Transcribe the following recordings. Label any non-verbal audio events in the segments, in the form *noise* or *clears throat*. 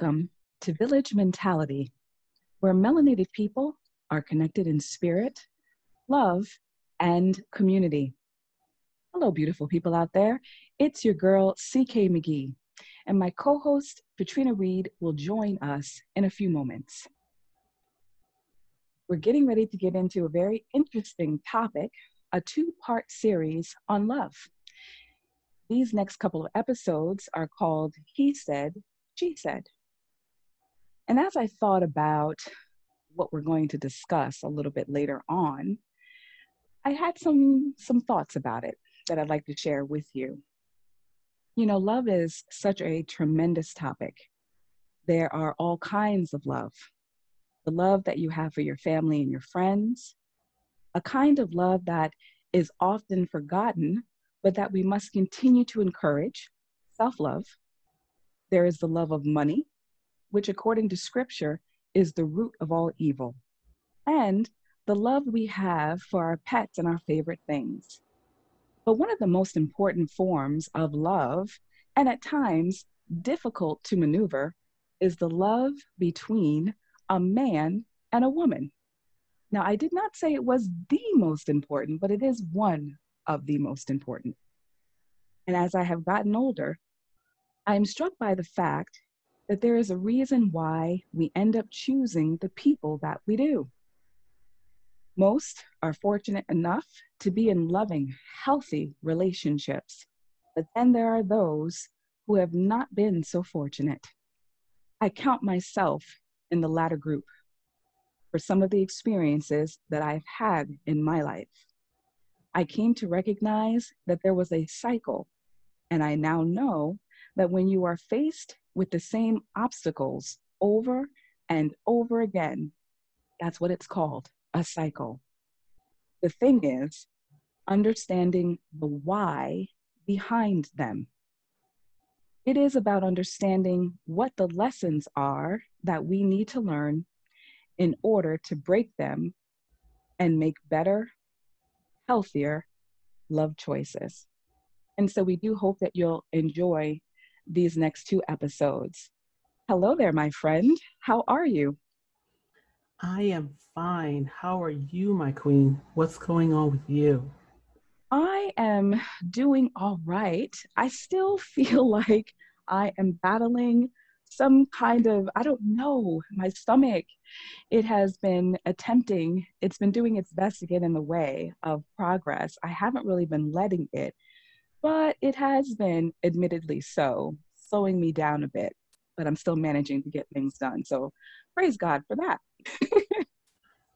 Welcome to Village Mentality, where melanated people are connected in spirit, love, and community. Hello, beautiful people out there. It's your girl, CK McGee, and my co host, Katrina Reed, will join us in a few moments. We're getting ready to get into a very interesting topic, a two part series on love. These next couple of episodes are called He Said, She Said. And as I thought about what we're going to discuss a little bit later on, I had some some thoughts about it that I'd like to share with you. You know, love is such a tremendous topic. There are all kinds of love. The love that you have for your family and your friends, a kind of love that is often forgotten, but that we must continue to encourage self love. There is the love of money, which according to scripture is the root of all evil, and the love we have for our pets and our favorite things. But one of the most important forms of love, and at times difficult to maneuver, is the love between a man and a woman. Now, I did not say it was the most important, but it is one of the most important. And as I have gotten older, I am struck by the fact that there is a reason why we end up choosing the people that we do. Most are fortunate enough to be in loving, healthy relationships, but then there are those who have not been so fortunate. I count myself in the latter group for some of the experiences that I've had in my life. I came to recognize that there was a cycle, and I now know that when you are faced with the same obstacles over and over again. That's what it's called a cycle. The thing is, understanding the why behind them. It is about understanding what the lessons are that we need to learn in order to break them and make better, healthier love choices. And so we do hope that you'll enjoy these next two episodes. Hello there, my friend. How are you? I am fine. How are you, my queen? What's going on with you? I am doing all right. I still *laughs* feel like I am battling some kind of, I don't know, my stomach. It has been attempting, it's been doing its best to get in the way of progress. I haven't really been letting it but it has been admittedly so, slowing me down a bit, but I'm still managing to get things done. So praise God for that. *laughs*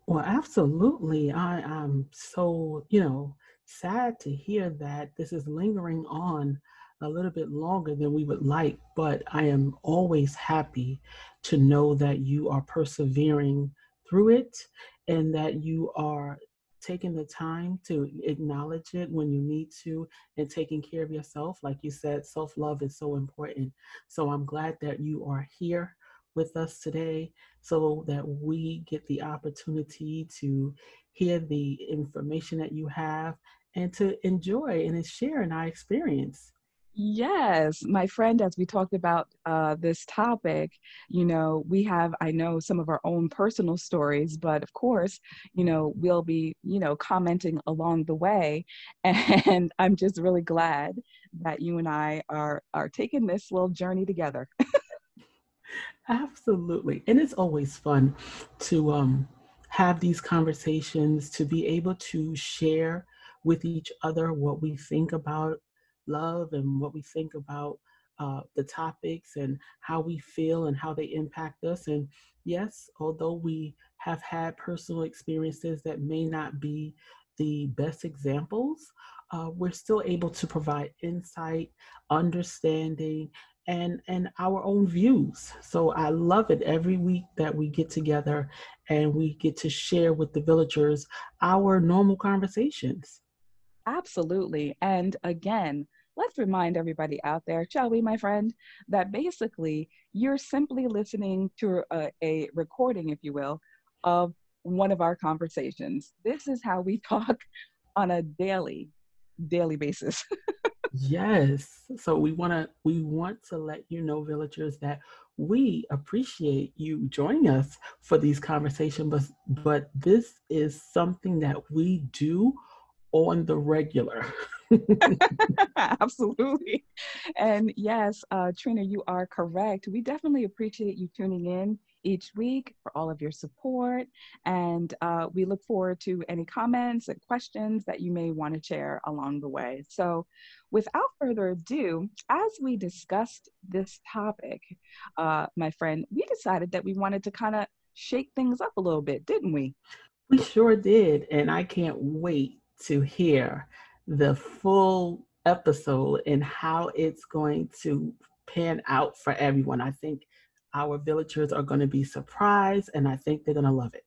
well, absolutely. I am so, you know, sad to hear that this is lingering on a little bit longer than we would like, but I am always happy to know that you are persevering through it and that you are taking the time to acknowledge it when you need to and taking care of yourself. Like you said, self love is so important. So I'm glad that you are here with us today so that we get the opportunity to hear the information that you have and to enjoy and share in our experience. Yes, my friend, as we talked about uh, this topic, you know, we have, I know, some of our own personal stories, but of course, you know, we'll be, you know, commenting along the way. *laughs* And I'm just really glad that you and I are are taking this little journey together. *laughs* Absolutely. And it's always fun to um, have these conversations, to be able to share with each other what we think about love and what we think about uh, the topics and how we feel and how they impact us. And yes, although we have had personal experiences that may not be the best examples, uh, we're still able to provide insight, understanding, and and our own views. So I love it every week that we get together and we get to share with the villagers our normal conversations. Absolutely. And again, let's remind everybody out there, shall we, my friend, that basically you're simply listening to a, a recording, if you will, of one of our conversations. This is how we *laughs* talk on a daily, daily basis. *laughs* Yes. So we want to we want to let you know villagers that we appreciate you joining us for these conversations but but this is something that we do on the regular. *laughs* *laughs* Absolutely. And yes, uh, Trina, you are correct. We definitely appreciate you tuning in each week for all of your support. And uh, we look forward to any comments and questions that you may want to share along the way. So, without further ado, as we discussed this topic, uh, my friend, we decided that we wanted to kind of shake things up a little bit, didn't we? We sure did. And I can't wait to hear the full episode and how it's going to pan out for everyone. I think our villagers are going to be surprised and I think they're going to love it.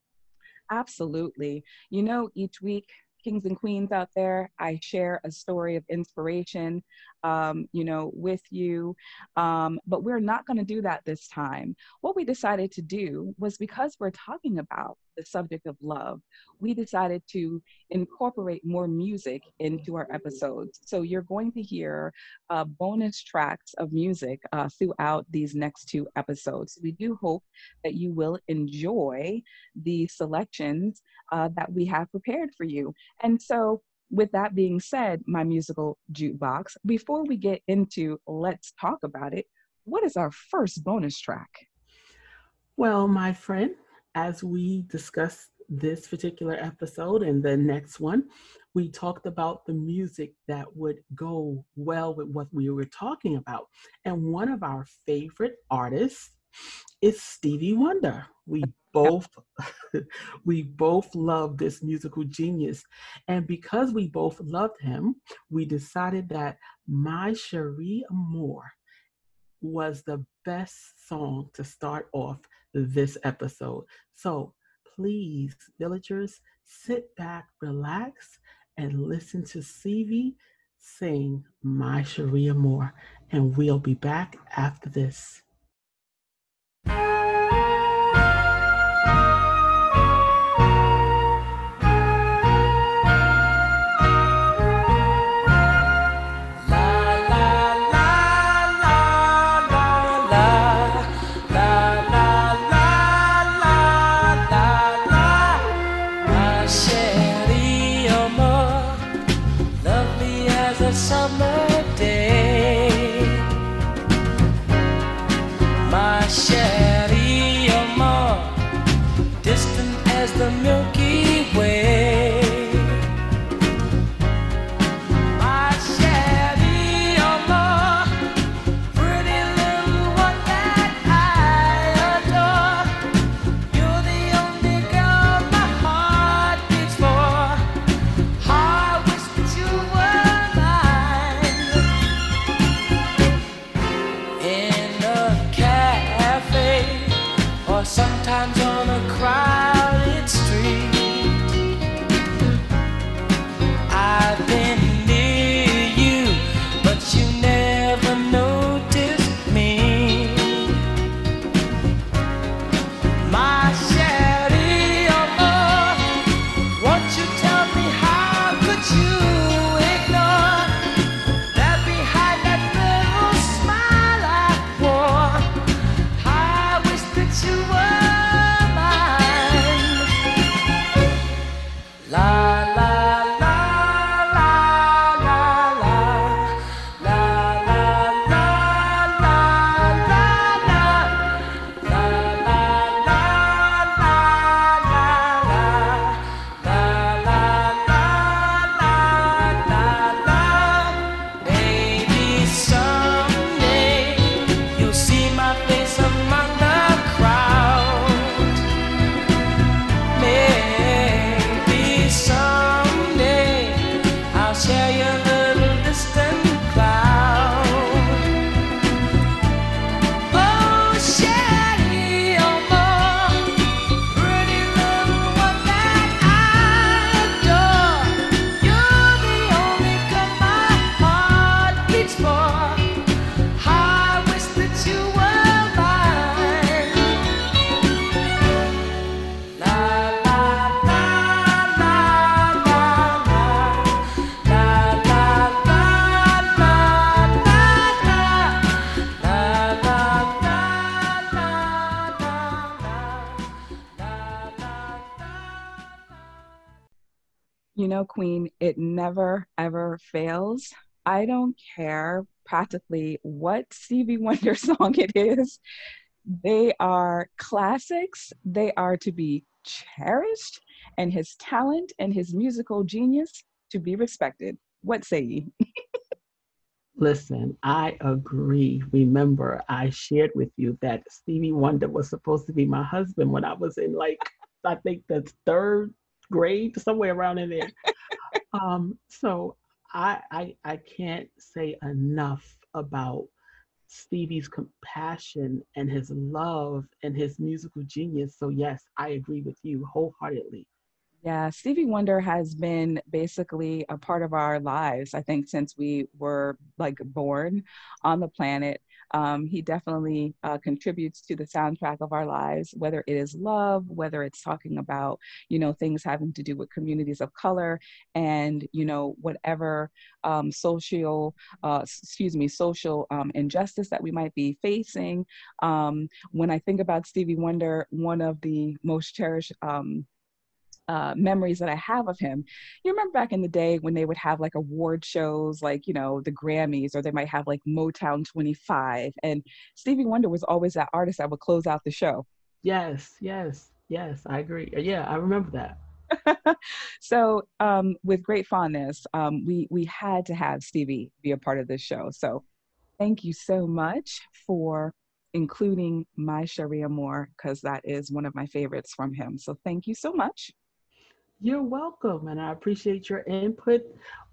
Absolutely. You know, each week kings and queens out there, I share a story of inspiration, um, you know, with you. Um, but we're not going to do that this time. What we decided to do was because we're talking about the subject of love, we decided to incorporate more music into our episodes. So you're going to hear uh, bonus tracks of music uh, throughout these next two episodes. We do hope that you will enjoy the selections uh, that we have prepared for you. And so, with that being said, my musical jukebox, before we get into let's talk about it, what is our first bonus track? Well, my friend, as we discussed this particular episode and the next one, we talked about the music that would go well with what we were talking about. And one of our favorite artists is Stevie Wonder. We both *laughs* we both love this musical genius. And because we both loved him, we decided that My Cherie Amour was the best song to start off this episode. So please, villagers, sit back, relax, and listen to Stevie sing My Cherie Amour. And we'll be back after this. I don't care practically what Stevie *laughs* Wonder song it is. They are classics. They are to be cherished, and his talent and his musical genius to be respected. What say ye? *laughs* Listen, I agree. Remember, I shared with you that Stevie Wonder was supposed to be my husband when I was in like, I think the third grade, somewhere around in there. *laughs* um, so I, I I can't say enough about Stevie's compassion and his love and his musical genius. So yes, I agree with you wholeheartedly. Yeah, Stevie Wonder has been basically a part of our lives, I think, since we were like born on the planet. Um, he definitely uh, contributes to the soundtrack of our lives, whether it is love, whether it's talking about, you know, things having to do with communities of color and, you know, whatever um, social, uh, excuse me, social um, injustice that we might be facing. Um, when I think about Stevie Wonder, one of the most cherished um, uh, memories that I have of him. You remember back in the day when they would have like award shows, like, you know, the Grammys, or they might have like Motown 25. And Stevie Wonder was always that artist that would close out the show. Yes, yes, yes, I agree. Yeah, I remember that. *laughs* so um, with great fondness, um, we we had to have Stevie be a part of this show. So thank you so much for including my Cherie Amour because that is one of my favorites from him. So thank you so much. You're welcome, and I appreciate your input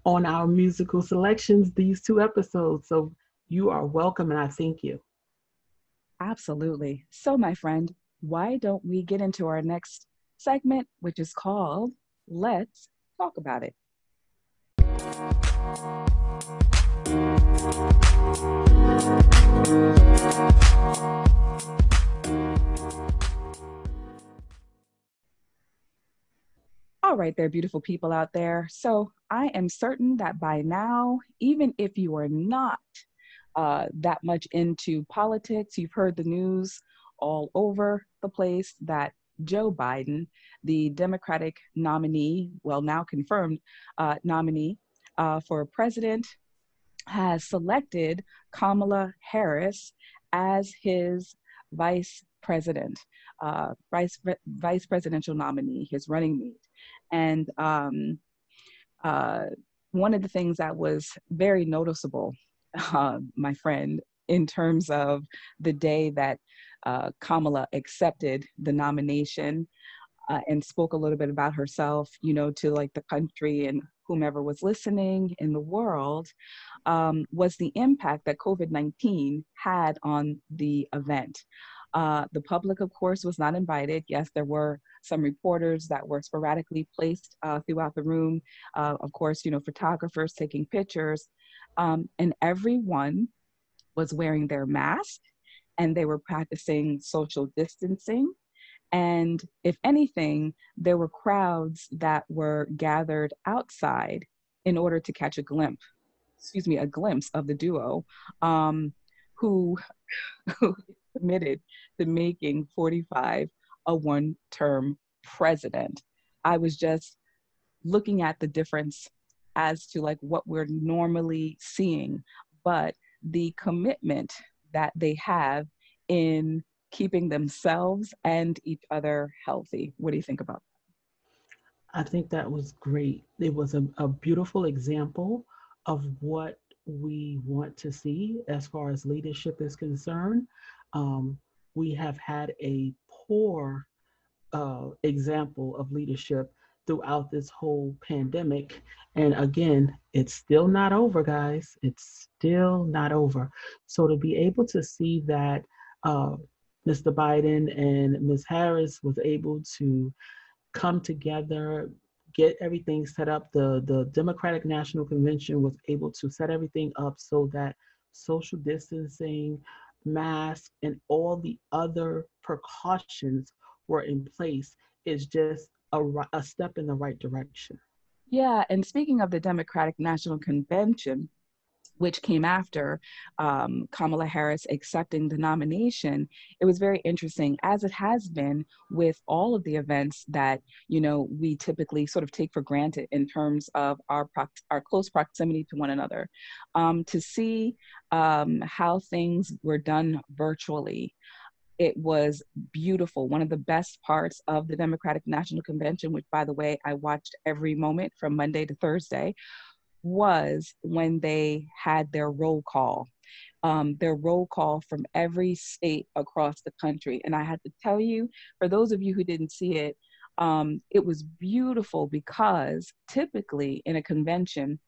on our musical selections these two episodes. So you are welcome, and I thank you. Absolutely. So, my friend, why don't we get into our next segment, which is called Let's Talk About It? All right, there, beautiful people out there. So I am certain that by now, even if you are not uh, that much into politics, you've heard the news all over the place that Joe Biden, the Democratic nominee, well, now confirmed uh, nominee uh, for president, has selected Kamala Harris as his vice president, uh, vice, vice presidential nominee, his running mate. And um, uh, one of the things that was very noticeable, uh, my friend, in terms of the day that uh, Kamala accepted the nomination uh, and spoke a little bit about herself, you know, to like the country and whomever was listening in the world, um, was the impact that COVID 19 had on the event. Uh, the public, of course, was not invited. Yes, there were some reporters that were sporadically placed uh, throughout the room. Uh, of course, you know, photographers taking pictures. Um, and everyone was wearing their mask and they were practicing social distancing. And if anything, there were crowds that were gathered outside in order to catch a glimpse, excuse me, a glimpse of the duo um, who, *laughs* who committed to making 45 a one term president. I was just looking at the difference as to like what we're normally seeing, but the commitment that they have in keeping themselves and each other healthy. What do you think about that? I think that was great. It was a, a beautiful example of what we want to see as far as leadership is concerned. Um, we have had a poor uh, example of leadership throughout this whole pandemic. And again, it's still not over, guys. It's still not over. So to be able to see that uh, Mr. Biden and Ms. Harris was able to come together, get everything set up. The the Democratic National Convention was able to set everything up so that social distancing, mask, and all the other precautions were in place is just a, a step in the right direction. Yeah, and speaking of the Democratic National Convention, which came after um, Kamala Harris accepting the nomination, it was very interesting, as it has been with all of the events that you know we typically sort of take for granted in terms of our prox- our close proximity to one another. Um, to see um, how things were done virtually. It was beautiful. One of the best parts of the Democratic National Convention, which, by the way, I watched every moment from Monday to Thursday, was when they had their roll call, um, their roll call from every state across the country. And I had to tell you, for those of you who didn't see it, um, it was beautiful because typically in a convention,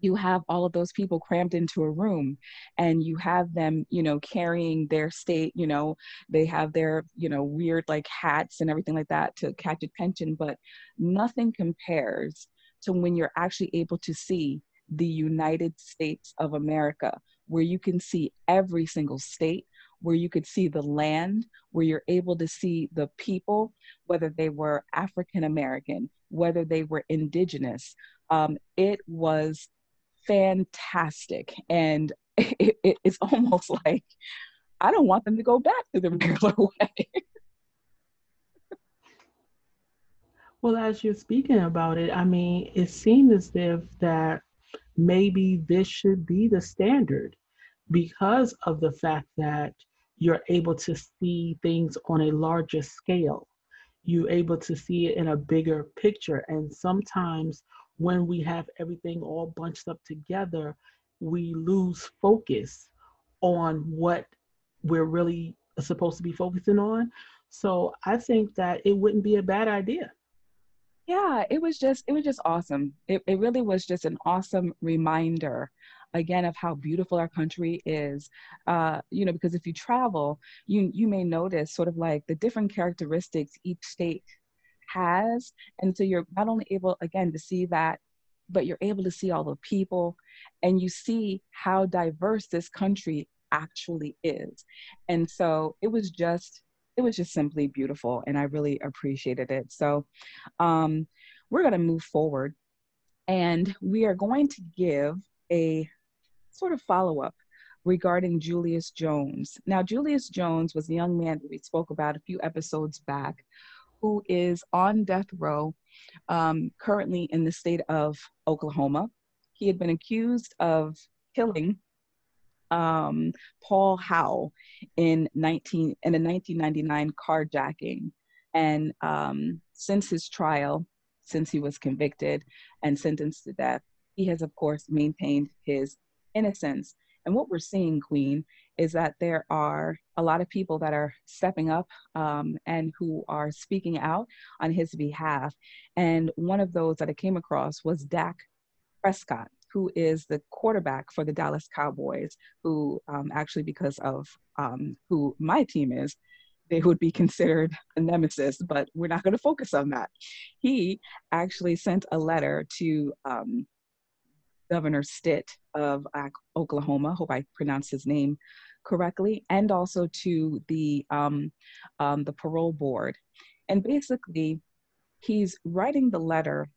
you have all of those people crammed into a room and you have them you know carrying their state you know they have their you know weird like hats and everything like that to catch attention but nothing compares to when you're actually able to see the United States of America, where you can see every single state, where you could see the land, where you're able to see the people, whether they were African American, whether they were indigenous. Um, it was fantastic. And *laughs* it, it, it's almost *laughs* like I don't want them to go back to the regular *laughs* way. Well, as you're speaking about it, I mean, it seemed as if that maybe this should be the standard because of the fact that you're able to see things on a larger scale. You're able to see it in a bigger picture. And sometimes when we have everything all bunched up together, we lose focus on what we're really supposed to be focusing on. So I think that it wouldn't be a bad idea yeah it was just it was just awesome. It, it really was just an awesome reminder again of how beautiful our country is. Uh, you know because if you travel you you may notice sort of like the different characteristics each state has. And so you're not only able again to see that but you're able to see all the people and you see how diverse this country actually is. And so it was just it was just simply beautiful and I really appreciated it. So um, we're going to move forward and we are going to give a sort of follow up regarding Julius Jones. Now, Julius Jones was a young man that we spoke about a few episodes back who is on death row um, currently in the state of Oklahoma. He had been accused of killing um, Paul Howell in 19 in a 1999 carjacking, and um, since his trial, since he was convicted and sentenced to death, he has of course maintained his innocence. And what we're seeing, Queen, is that there are a lot of people that are stepping up um, and who are speaking out on his behalf. And one of those that I came across was Dak Prescott who is the quarterback for the Dallas Cowboys, who um, actually, because of um, who my team is, they would be *laughs* considered a nemesis, but we're not going to focus on that. He actually sent a letter to um, Governor Stitt of Oklahoma, hope I pronounced his name correctly, and also to the um, um, the parole board. And basically, he's writing the letter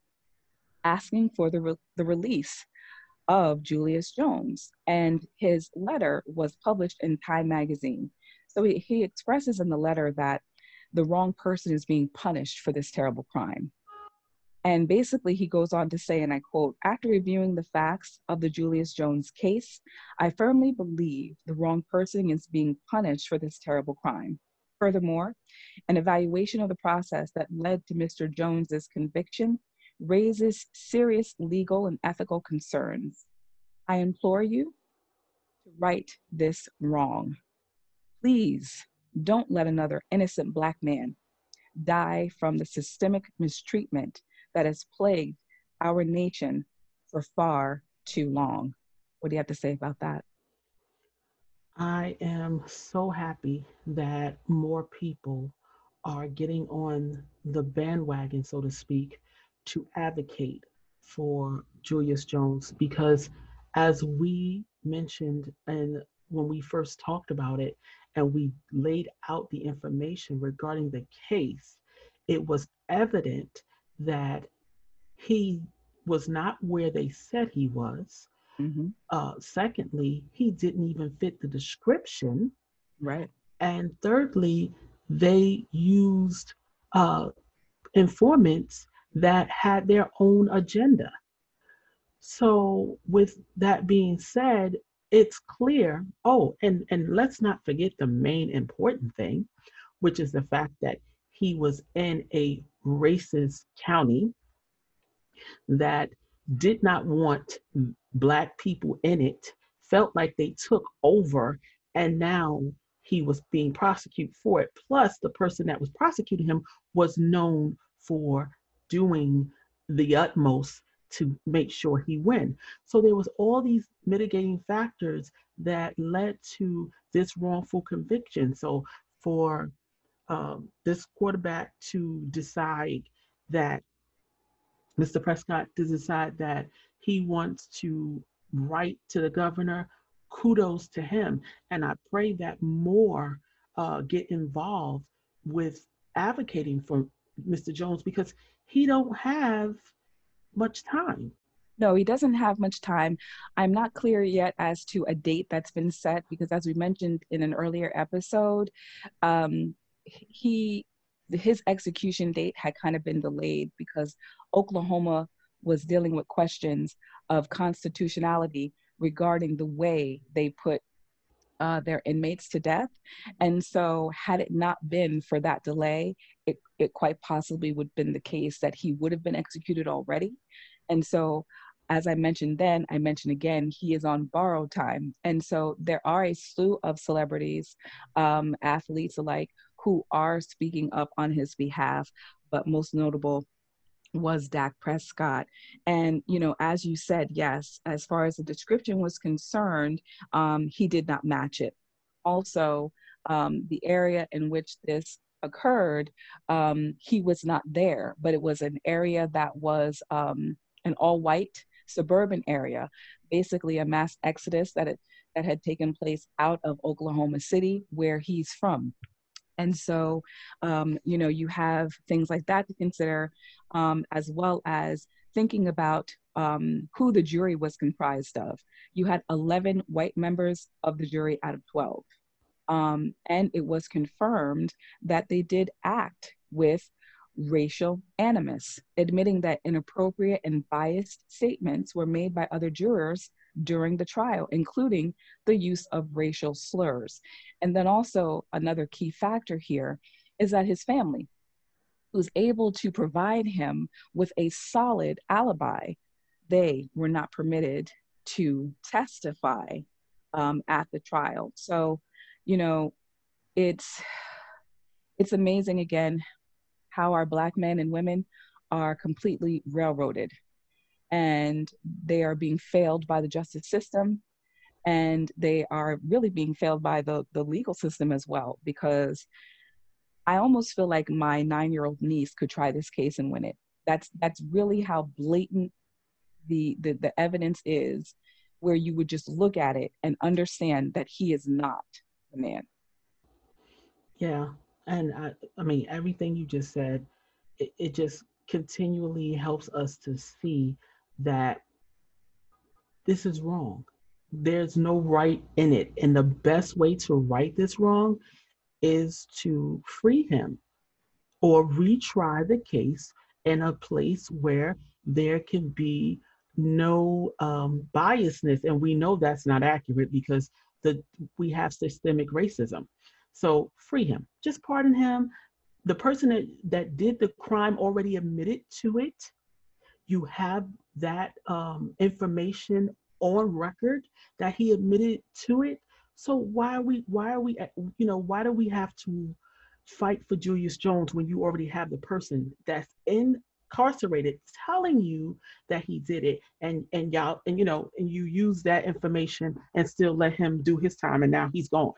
asking for the, re- the release of Julius Jones. And his letter was published in Time magazine. So he, he expresses in the letter that the wrong person is being punished for this terrible crime. And basically, he goes on to say, and I quote, after reviewing the facts of the Julius Jones case, I firmly believe the wrong person is being punished for this terrible crime. Furthermore, an evaluation of the process that led to Mr. Jones's conviction raises serious legal and ethical concerns. I implore you to right this wrong. Please don't let another innocent Black man die from the systemic mistreatment that has plagued our nation for far too long. What do you have to say about that? I am so happy that more people are getting on the bandwagon, so to speak, to advocate for Julius Jones because as we mentioned and when we first talked about it and we laid out the information regarding the case, it was evident that he was not where they said he was, Mm-hmm. Uh, secondly, he didn't even fit the description. Right. And thirdly, they used uh, informants that had their own agenda. So, with that being said, it's clear. Oh, and, and let's not forget the main important thing, which is the fact that he was in a racist county that did not want black people in it, felt like they took over, and now he was being prosecuted for it. Plus, the person that was prosecuting him was known for doing the utmost to make sure he win. So there was all these mitigating factors that led to this wrongful conviction. So for um, this quarterback to decide that Mr. Prescott to decide that he wants to write to the governor, kudos to him. And I pray that more uh, get involved with advocating for Mr. Jones because he don't have much time. No, he doesn't have much time. I'm not clear yet as to a date that's been set because, as we mentioned in an earlier episode, um, he his execution date had kind of been delayed because Oklahoma was dealing with questions of constitutionality regarding the way they put uh, their inmates to death. And so, had it not been for that delay, it, it quite possibly would have been the case that he would have been executed already. And so, as I mentioned then, I mentioned again, he is on borrowed time. And so, there are a slew of celebrities, um, athletes alike, who are speaking up on his behalf, but most notable was Dak Prescott. And, you know, as you said, yes, as far as the description was concerned, um, he did not match it. Also, um, the area in which this occurred, um, he was not there, but it was an area that was um, an all white suburban area, basically a mass exodus that, it, that had taken place out of Oklahoma City, where he's from. And so, um, you know, you have things like that to consider, um, as well as thinking about um, who the jury was comprised of. You had 11 white members of the jury out of 12. Um, and it was confirmed that they did act with racial animus, admitting that inappropriate and biased statements were made by other jurors during the trial, including the use of racial slurs. And then also, another key factor here is that his family was able to provide him with a solid alibi. They were not permitted to testify um, at the trial. So, you know, it's it's amazing again how our black men and women are completely railroaded and they are being failed by the justice system and they are really being failed by the, the legal system as well because i almost feel like my nine year old niece could try this case and win it that's that's really how blatant the, the the evidence is where you would just look at it and understand that he is not the man yeah and i i mean everything you just said it, it just continually helps us to see that this is wrong. There's no right in it. And the best way to right this wrong is to free him or retry the case in a place where there can be no um, biasness. And we know that's not accurate because the we have systemic racism. So free him. Just pardon him. The person that, that did the crime already admitted to it you have that um, information on record that he admitted to it. So why are we why are we you know why do we have to fight for Julius Jones when you already have the person that's incarcerated telling you that he did it and and y'all and you know and you use that information and still let him do his time and now he's gone.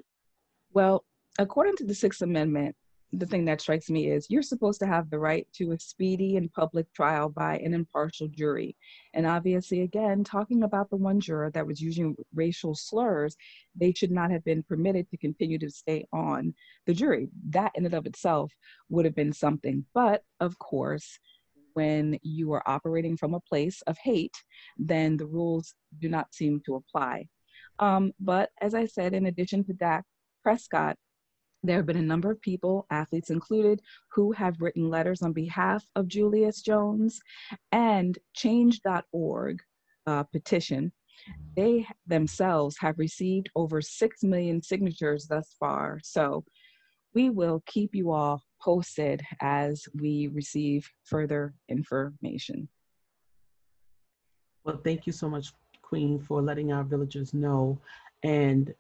Well, according to the Sixth Amendment, the thing that strikes me is you're supposed to have the right to a speedy and public trial by an impartial jury. And obviously, again, talking about the one juror that was using racial slurs, they should not have been permitted to continue to stay on the jury. That in and of itself would have been something. But of course, when you are operating from a place of hate, then the rules do not seem to apply. Um, but as I said, in addition to Dak Prescott, there have been a number of people, athletes included, who have written letters on behalf of Julius Jones and change.org uh, petition. They themselves have received over 6 million signatures thus far. So we will keep you all posted as we receive further information. Well, thank you so much, Queen, for letting our villagers know. And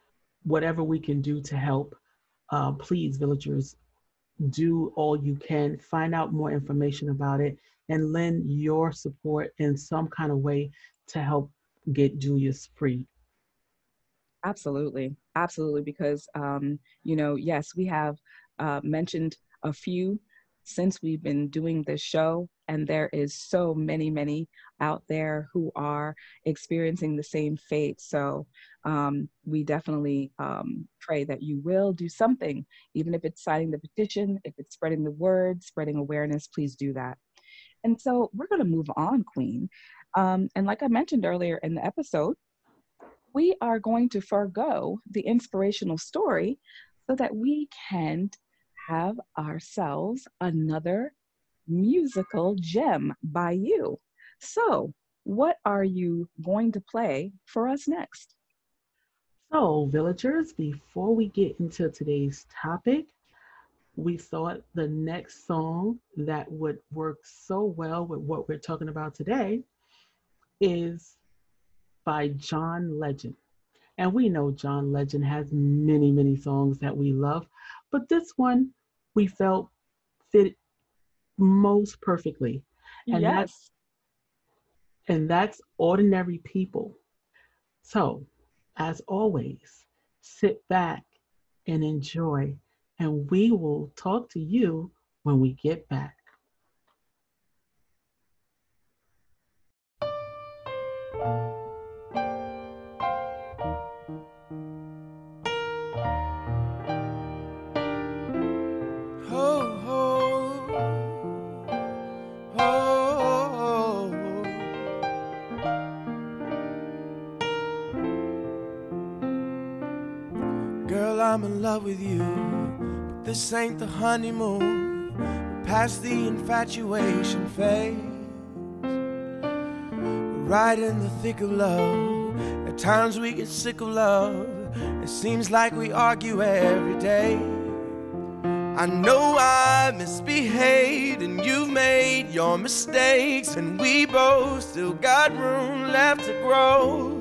whatever we can do to help, uh, please, villagers, do all you can. Find out more information about it and lend your support in some kind of way to help get Julius free. Absolutely, absolutely. Because um, you know, yes, we have uh, mentioned a few since we've been doing this show, and there is so many, many out there who are experiencing the same fate. So um, we definitely um, pray that you will do something, even if it's signing the petition, if it's spreading the word, spreading awareness. Please do that. And so we're going to move on, Queen. Um, and like I mentioned earlier in the episode, we are going to forego the inspirational story so that we can have ourselves another musical gem by you. So, what are you going to play for us next? So, villagers, before we get into today's topic, we thought the next song that would work so well with what we're talking about today is by John Legend. And we know John Legend has many, many songs that we love, but this one we felt fit most perfectly. And yes. that's and that's ordinary people. So, as always, sit back and enjoy, and we will talk to you when we get back. Love with you. But this ain't the honeymoon. Past the infatuation phase. We're right in the thick of love. At times we get sick of love. It seems like we argue every day. I know I misbehaved and you've made your mistakes, and we both still got room left to grow.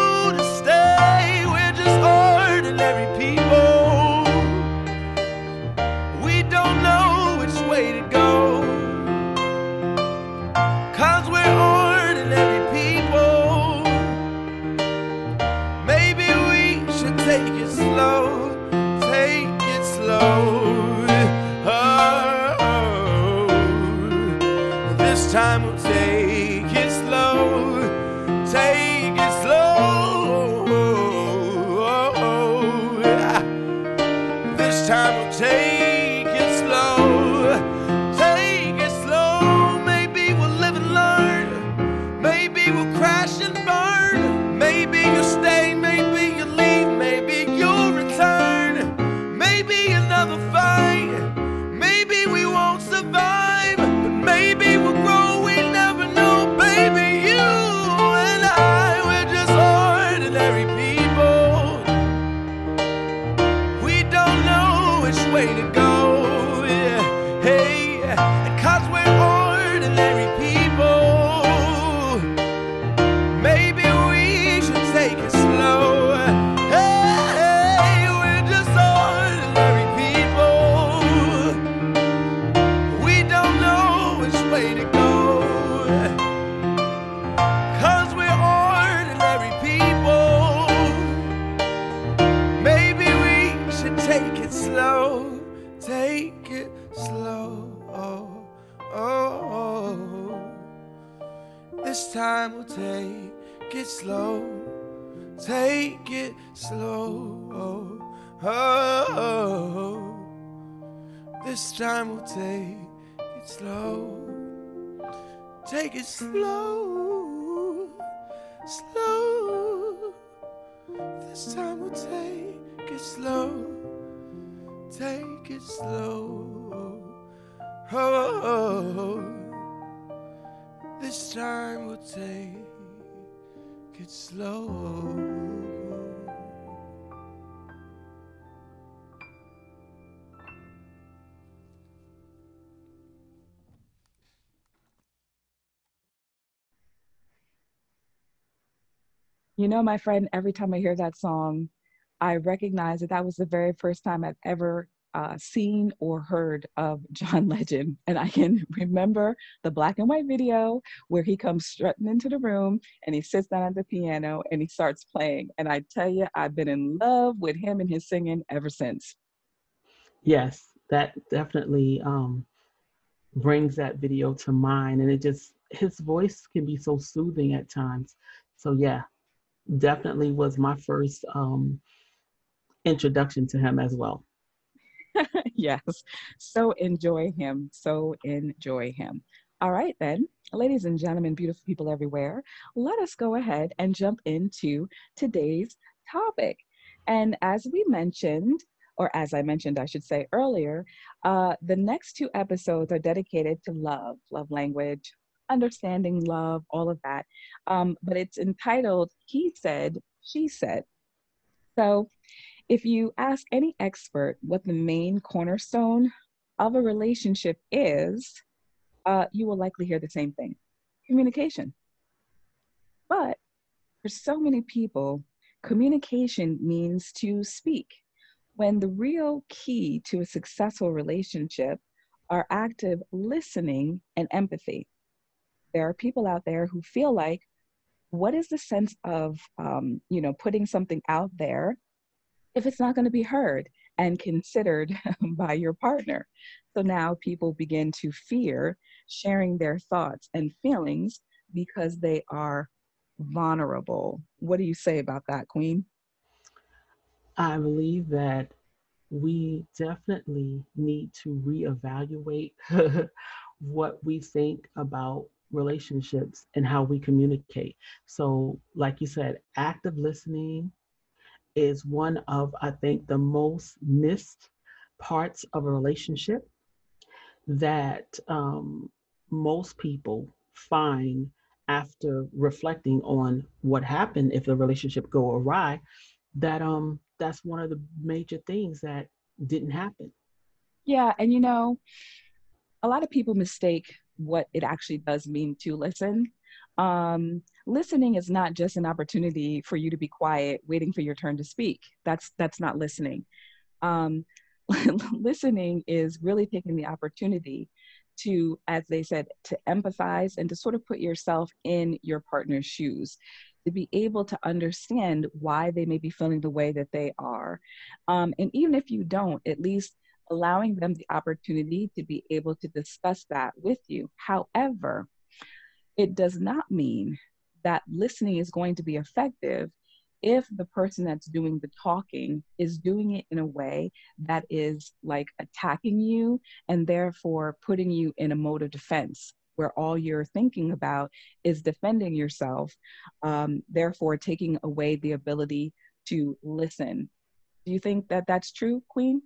stay. We're just ordinary people. Take You know, my friend, every time I hear that song, I recognize that that was the very first time I've ever uh, seen or heard of *laughs* John Legend. And I can remember the black and white video where he comes strutting into the room and he sits down at the piano and he starts playing. And I tell you, I've been in love with him and his singing ever since. Yes, that definitely um, brings that video to mind. And it just, his voice can be so soothing at times. So, yeah, definitely was my first um, introduction to him as well. *laughs* yes. So enjoy him. So enjoy him. All right, then, ladies and gentlemen, beautiful people everywhere, let us go ahead and jump into today's topic. And as we mentioned, or as I mentioned, I should say earlier, uh, the next two episodes are dedicated to love, love language, understanding love, all of that. Um, but it's entitled He Said, She Said. So if you ask any expert what the main cornerstone of a relationship is, uh, you will likely hear the same thing communication. But for so many people, communication means to speak, when the real key to a successful relationship are active listening and empathy. There are people out there who feel like, what is the sense of, um, you know, putting something out there if it's not going to be heard and considered *laughs* by your partner. So now people begin to fear sharing their thoughts and feelings because they are vulnerable. What do you say about that, Queen? I believe that we definitely need to reevaluate *laughs* what we think about relationships and how we communicate. So, like you said, active listening, is one of, I think, the most missed parts of a relationship that um, most people find after reflecting on what happened if the relationship go awry that um that's one of the major things that didn't happen yeah and you know a lot of people mistake what it actually does mean to listen. Um, listening is not just an opportunity for you to be quiet waiting for your turn to speak. That's that's not listening. Um, *laughs* listening is really taking the opportunity to as they said to empathize and to sort of put yourself in your partner's shoes to be able to understand why they may be feeling the way that they are. Um, and even if you don't at least allowing them the opportunity to be able to discuss that with you however it does not mean that listening is going to be effective if the person that's doing the talking is doing it in a way that is like attacking you and therefore putting you in a mode of defense where all you're thinking about is defending yourself, um, therefore taking away the ability to listen. Do you think that that's true, Queen?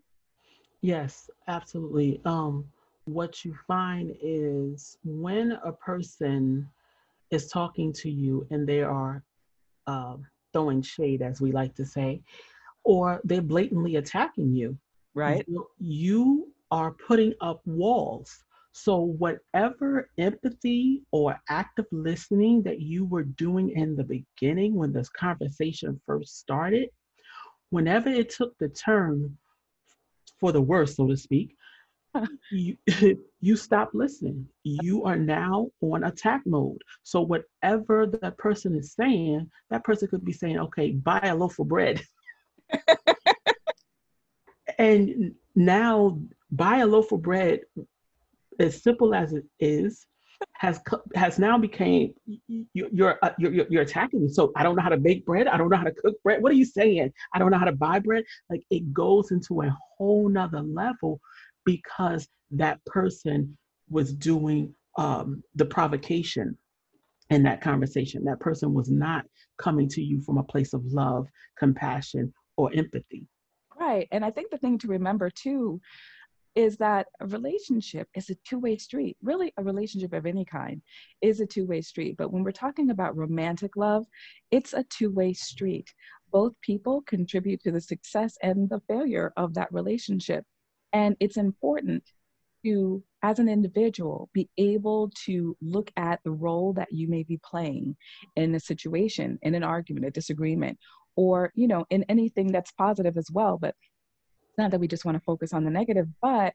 Yes, absolutely. Um, what you find is when a person is talking to you and they are uh, throwing shade, as we like to say, or they're blatantly attacking you, right? You, you are putting up walls. So, whatever empathy or active listening that you were doing in the beginning when this conversation first started, whenever it took the turn for the worse, so to speak, *laughs* you *laughs* you stop listening. You are now on attack mode. So whatever that person is saying, that person could be saying, "Okay, buy a loaf of bread." *laughs* and now buy a loaf of bread as simple as it is has has now became you're, uh, you're you're you're attacking me. So I don't know how to bake bread. I don't know how to cook bread. What are you saying? I don't know how to buy bread. Like it goes into a whole nother level because that person was doing um, the provocation in that conversation. That person was not coming to you from a place of love, compassion, or empathy. Right. And I think the thing to remember too is that a relationship is a two-way street. Really, a relationship of any kind is a two-way street. But when we're talking about romantic love, it's a two-way street. Both people contribute to the success and the failure of that relationship. And it's important to, as an individual, be able to look at the role that you may be playing in a situation, in an argument, a disagreement, or, you know, in anything that's positive as well. But not that we just want to focus on the negative, but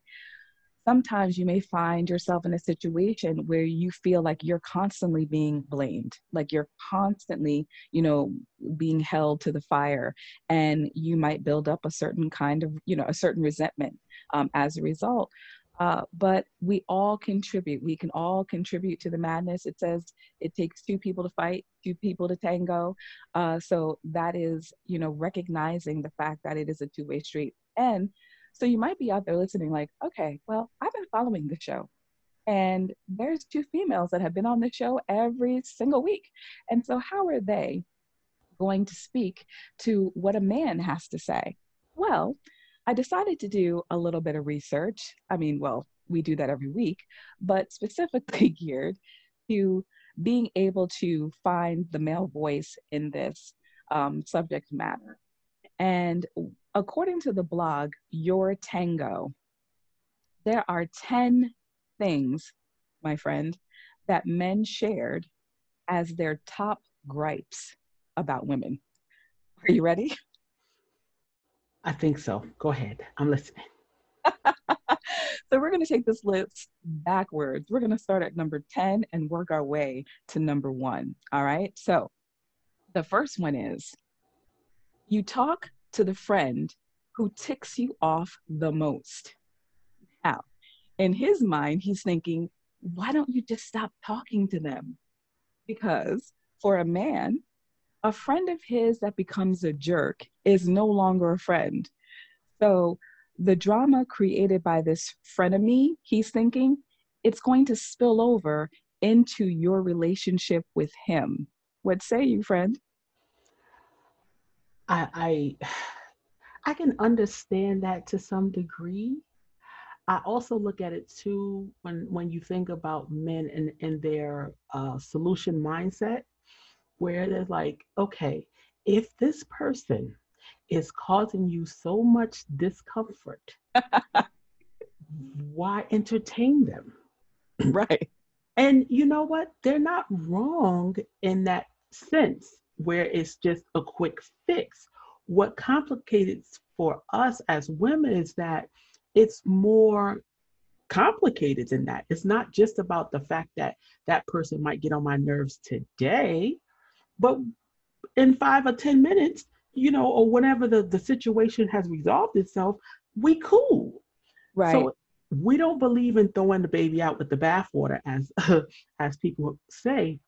sometimes you may find yourself in a situation where you feel like you're constantly being blamed like you're constantly you know being held to the fire and you might build up a certain kind of you know a certain resentment um, as a result uh, but we all contribute. We can all contribute to the madness. It says it takes two people to fight, two people to tango. Uh, so that is, you know, recognizing the fact that it is a two-way street. And so you might be out there listening, like, okay, well, I've been following the show. And there's two females that have been on the show every single week. And so, how are they going to speak to what a man has to say? Well, I decided to do a little bit of research. I mean, well, we do that every week, but specifically *laughs* geared to being able to find the male voice in this um, subject matter. And according to the blog Your Tango, there are 10 things, my friend, that men shared as their top gripes about women. Are you ready? I think so. Go ahead. I'm listening. *laughs* so we're going to take this list backwards. We're going to start at number 10 and work our way to number one. All right. So the first one is you talk to the friend who ticks you off the most. Now, in his mind, he's thinking, why don't you just stop talking to them? Because for a man, a friend of his that becomes a jerk is no longer a friend. So the drama created by this frenemy, he's thinking, it's going to spill over into your relationship with him. What say you, friend? I I, *sighs* I can understand that to some degree. I also look at it too when when you think about men and, and their uh, solution mindset where they're like, okay, if this person is causing you so much discomfort, *laughs* why entertain them? Right. And you know what? They're not wrong in that sense where it's just a quick fix. What complicates for us as women is that it's more complicated than that. It's not just about the fact that that person might get on my nerves today, but in five or 10 minutes, you know, or whenever the, the situation has resolved itself, we cool. Right. So we don't believe in throwing the baby out with the bathwater, as *laughs* as people say.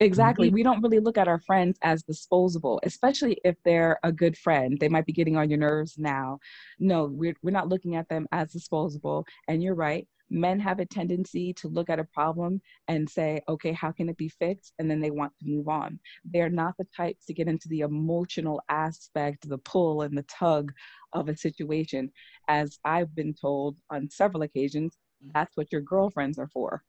Exactly. Mm-hmm. We don't really look at our friends as disposable, especially if they're a good friend. They might be getting on your nerves now. No, we're, we're not looking at them as disposable. And you're right men have a tendency to look at a problem and say, okay, how can it be fixed? And then they want to move on. They're not the types to get into the emotional aspect, the pull and the tug of a situation. As I've been told on several occasions, mm-hmm. that's what your girlfriends are for.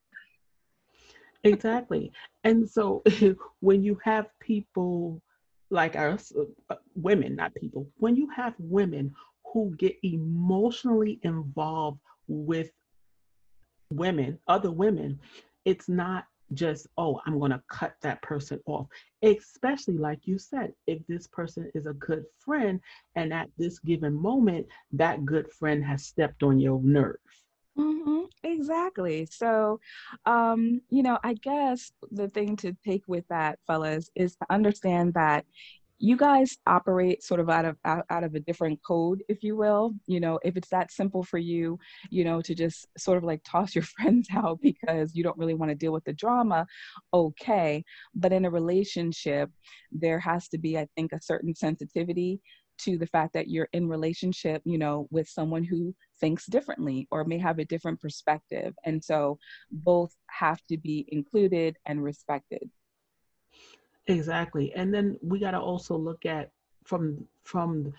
Exactly. And so *laughs* when you have people like us, uh, women, not people, when you have women who get emotionally involved with women, other women, it's not just, oh, I'm going to cut that person off. Especially, like you said, if this person is a good friend and at this given moment, that good friend has stepped on your nerve. Mm-hmm, exactly. So, um, you know, I guess the thing to take with that, fellas, is to understand that you guys operate sort of out of out, out of a different code if you will you know if it's that simple for you you know to just sort of like toss your *laughs* friends out because you don't really want to deal with the drama okay but in a relationship there has to be i think a certain sensitivity to the fact that you're in relationship you know with someone who thinks differently or may have a different perspective and so both have to be included and respected Exactly. And then we got to also look at from from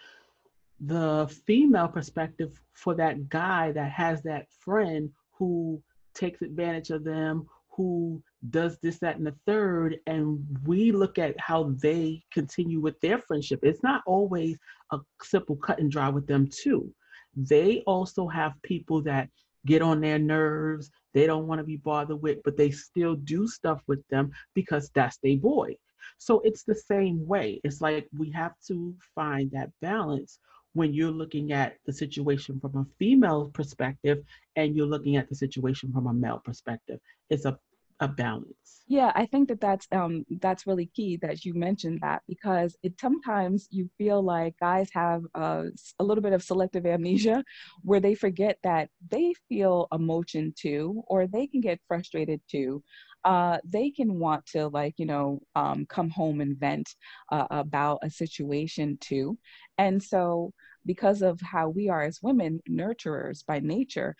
the female perspective for that guy that has that friend who takes advantage of them, who does this, that, and the third, and we look at how they continue with their friendship. It's not always a simple cut and dry with them, too. They also have people that get on their nerves, they don't want to be bothered with, but they still do stuff with them because that's their boy. So it's the same way. It's like we have to find that balance when you're looking at the situation from a female perspective and you're looking at the situation from a male perspective. It's a a balance. Yeah, I think that that's um that's really key that you mentioned that because it sometimes you feel like guys have uh, a little bit of selective amnesia *laughs* where they forget that they feel emotion too or they can get frustrated too uh, they can want to like you know um, come home and vent uh, about a situation too and so because of how we are as women nurturers by nature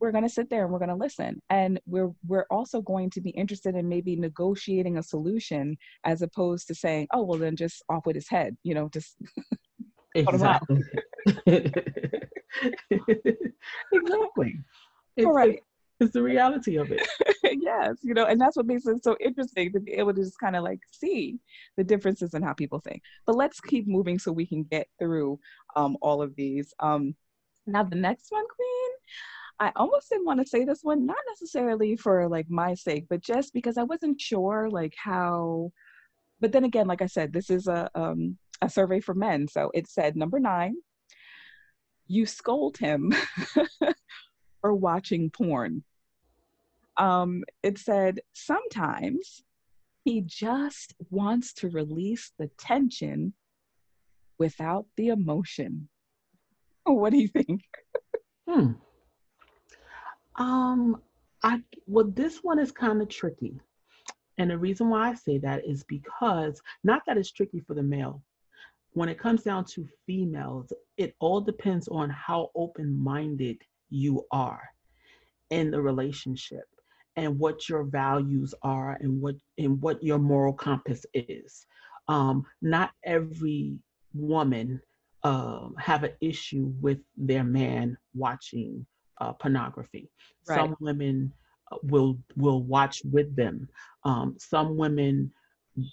we're going to sit there and we're going to listen and we're we're also going to be interested in maybe negotiating a solution as opposed to saying oh well then just off with his head you know just *laughs* exactly *laughs* exactly all right it's the reality of it. *laughs* yes, you know, and that's what makes it so interesting to be able to just kind of like see the differences in how people think. But let's keep moving so we can get through um, all of these. Um, now, the next one, Queen, I almost didn't want to say this one, not necessarily for like my sake, but just because I wasn't sure like how. But then again, like I said, this is a um, a survey for men, so it said number nine. You scold him *laughs* for watching porn um, it said sometimes he just wants to release the tension without the emotion. *laughs* What do you think? hmm. Um, I well, this one is kind of tricky. And the reason why I say that is because not that it's tricky for the male. When it comes down to females, it all depends on how open-minded you are in the relationship and what your values are and what and what your moral compass is. Um, not every woman um, have an issue with their man watching uh, pornography. Right. Some women uh, will will watch with them. Um, some women,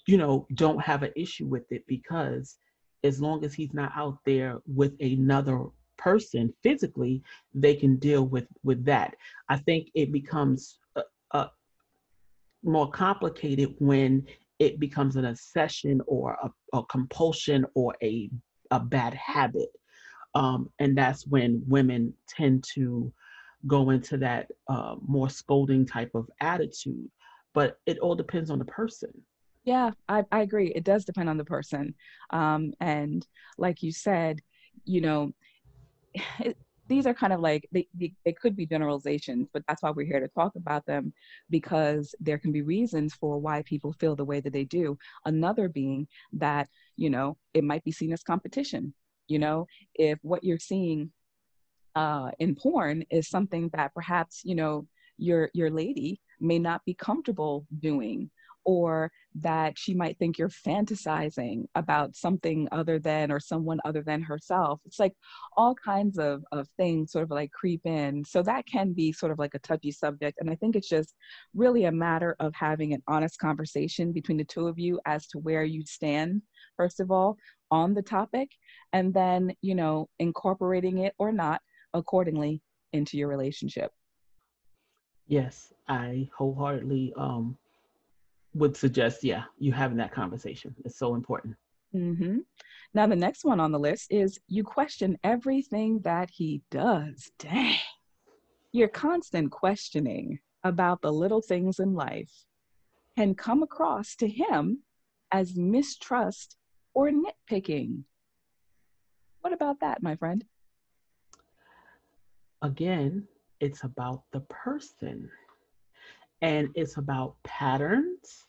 you know, don't have an issue with it because as long as he's not out there with another person physically, they can deal with with that. I think it becomes uh, more complicated when it becomes an obsession or a, a compulsion or a, a bad habit. Um, and that's when women tend to go into that uh, more scolding type of attitude. But it all depends on the person. Yeah, I, I agree. It does depend on the person. Um, and like you said, you know, *sighs* it, these are kind of like they, they, they, could be generalizations but that's why we're here to talk about them because there can be reasons for why people feel the way that they do another being that you know it might be seen as competition you know if what you're seeing uh, in porn is something that perhaps you know your your lady may not be comfortable doing or that she might think you're fantasizing about something other than or someone other than herself. It's like all kinds of, of things sort of like creep in. So that can be sort of like a touchy subject. And I think it's just really a matter of having an honest conversation between the two of you as to where you stand, first of all, on the topic and then, you know, incorporating it or not accordingly into your relationship. Yes, I wholeheartedly um, would suggest, yeah, you having that conversation. It's so important. Mm-hmm. Now, the next one on the list is you question everything that he does. Dang. Your constant questioning about the little things in life can come across to him as mistrust or nitpicking. What about that, my friend? Again, it's about the person and it's about patterns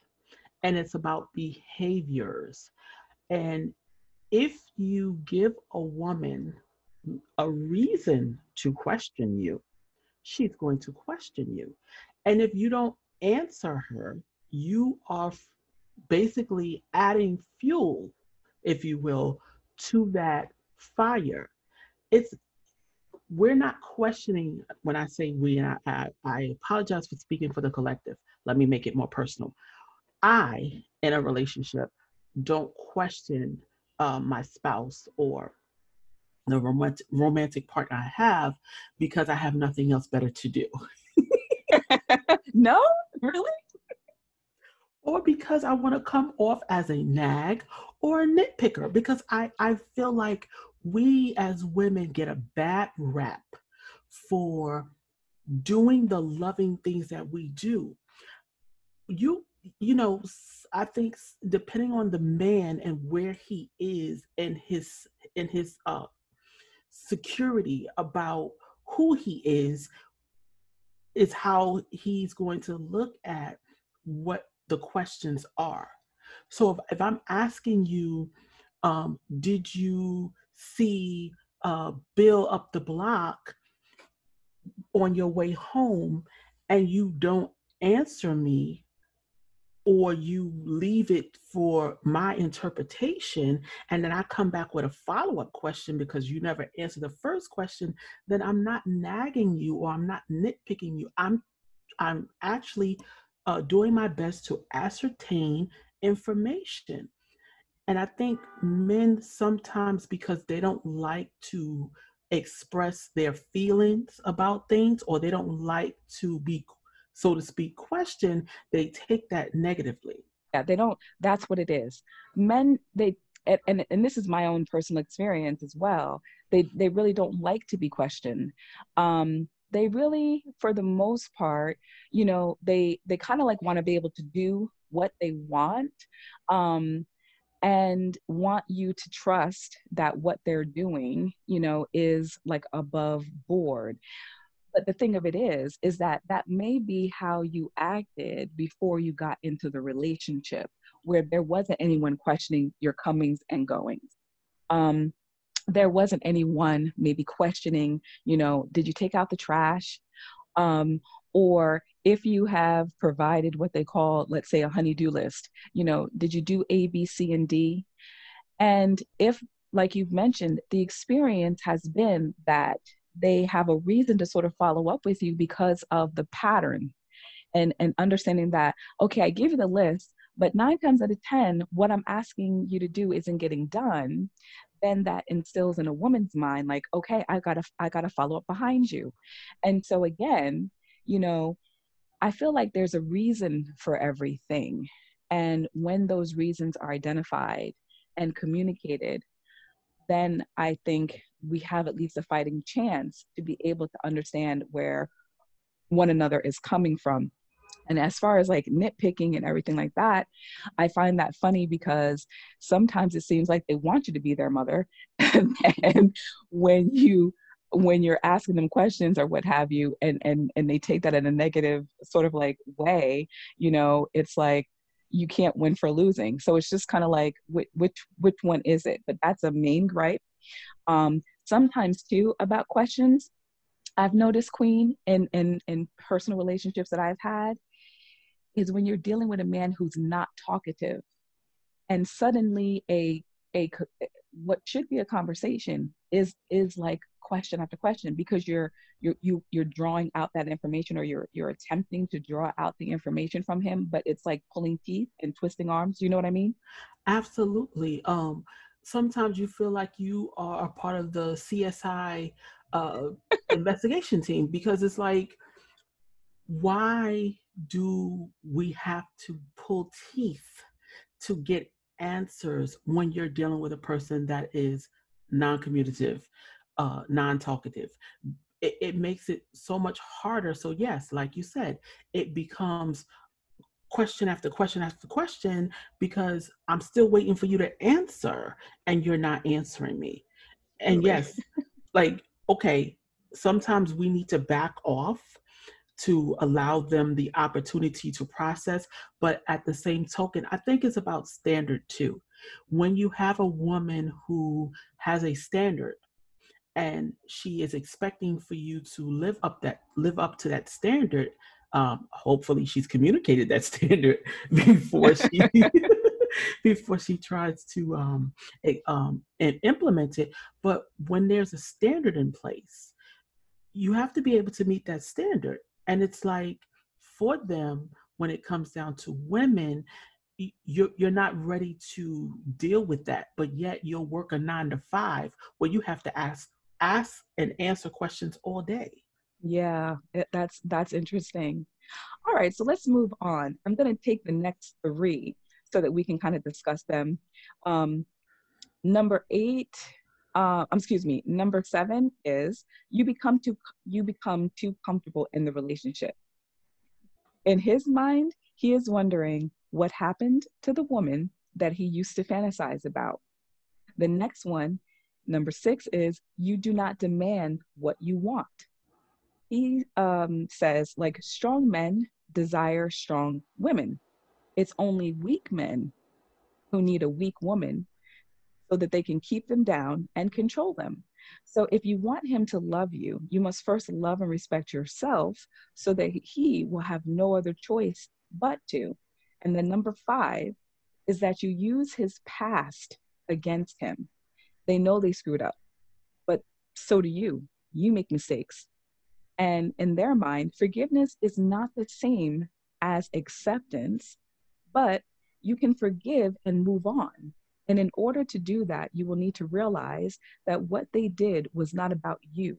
and it's about behaviors. And if you give a woman a reason to question you, she's going to question you. And if you don't answer her, you are basically adding fuel, if you will, to that fire. It's we're not questioning when I say we, and I, I, I apologize for speaking for the collective. Let me make it more personal. I, in a relationship, don't question uh, my spouse or the romantic, romantic partner I have because I have nothing else better to do. *laughs* no, really? Or because I want to come off as a nag or a nitpicker because I, I feel like we as women get a bad rap for doing the loving things that we do. You you know, I think depending on the man and where he is and his in his uh security about who he is is how he's going to look at what the questions are. So if, if I'm asking you, um, did you see uh, Bill up the block on your way home and you don't answer me or you leave it for my interpretation and then I come back with a follow-up question because you never answered the first question, then I'm not nagging you or I'm not nitpicking you. I'm I'm actually uh, doing my best to ascertain information. And I think men sometimes, because they don't like to express their feelings about things or they don't like to be, so to speak, questioned, they take that negatively. Yeah, they don't, that's what it is. Men, they, and, and, and this is my own personal experience as well, they, they really don't like to be questioned. Um, they really for the most part you know they they kind of like want to be able to do what they want um and want you to trust that what they're doing you know is like above board. But the thing of it is is that that may be how you acted before you got into the relationship where there wasn't anyone questioning your comings and goings. Um there wasn't anyone maybe questioning you know did you take out the trash? Um or if you have provided what they call let's say a honey-do list you know did you do a b c and d? And if like you've mentioned the experience has been that they have a reason to sort of follow up with you because of the pattern and and understanding that okay i give you the list but nine times out of ten what i'm asking you to do isn't getting done then that instills in a woman's mind like okay i gotta i gotta follow up behind you and so again you know I feel like there's a reason for everything. And when those reasons are identified and communicated, then I think we have at least a fighting chance to be able to understand where one another is coming from. And as far as like nitpicking and everything like that, I find that funny because sometimes it seems like they want you to be their mother. *laughs* and when you when you're asking them questions or what have you and and and they take that in a negative sort of like way you know it's like you can't win for losing. So it's just kind of like which, which which one is it? But that's a main gripe. Um sometimes too about questions. I've noticed queen in in in personal relationships that i've had is when you're dealing with a man who's not talkative and suddenly a a what should be a conversation is is like question after question because you're you're you, you're drawing out that information or you're you're attempting to draw out the information from him but it's like pulling teeth and twisting arms. You know what i mean? Absolutely. Um sometimes you feel like you are a part of the CSI uh, *laughs* investigation team because it's like, why do we have to pull teeth to get answers when you're dealing with a person that is non-communicative, uh, non-talkative? It, it makes it so much harder. So yes, like you said, it becomes question after question after question because I'm still waiting for you to answer and you're not answering me. And yes, like, okay, sometimes we need to back off to allow them the opportunity to process. But at the same token, I think it's about standard too. When you have a woman who has a standard and she is expecting for you to live up that live up to that standard, um, hopefully she's communicated that *laughs* standard before she *laughs* before she tries to um, um, and implement it. But when there's a standard in place, you have to be able to meet that standard. And it's like for them, when it comes down to women, you're you're not ready to deal with that, but yet you'll work a nine to five where you have to ask ask and answer questions all day. Yeah, that's that's interesting. All right, so let's move on. I'm going to take the next three so that we can kind of discuss them. Um, number eight, uh, um, excuse me, number seven is you become too you become too comfortable in the relationship. In his mind, he is wondering what happened to the woman that he used to fantasize about. The next one, number six, is you do not demand what you want he um, says like strong men desire strong women. It's only weak men who need a weak woman so that they can keep them down and control them. So if you want him to love you, you must first love and respect yourself so that he will have no other choice but to. And then number five is that you use his past against him. They know they screwed up, but so do you. You make mistakes. And in their mind, forgiveness is not the same as acceptance, but you can forgive and move on. And in order to do that, you will need to realize that what they did was not about you,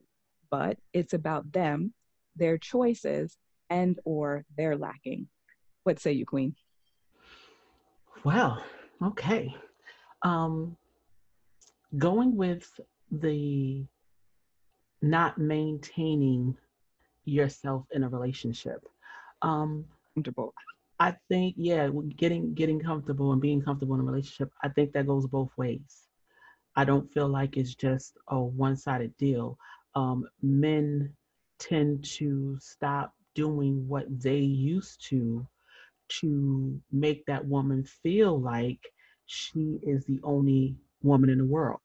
but it's about them, their choices, and or their lacking. What say you, Queen? Well, okay. Um, going with the not maintaining yourself in a relationship. Um, comfortable. I think, yeah, getting getting comfortable and being comfortable in a relationship. I think that goes both ways. I don't feel like it's just a one-sided deal. Um, men tend to stop doing what they used to to make that woman feel like she is the only woman in the world.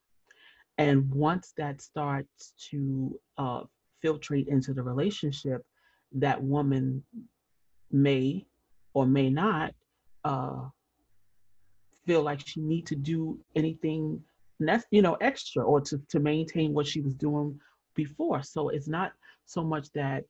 And once that starts to uh, filtrate into the relationship, that woman may or may not uh, feel like she need to do anything you know extra or to, to maintain what she was doing before. So it's not so much that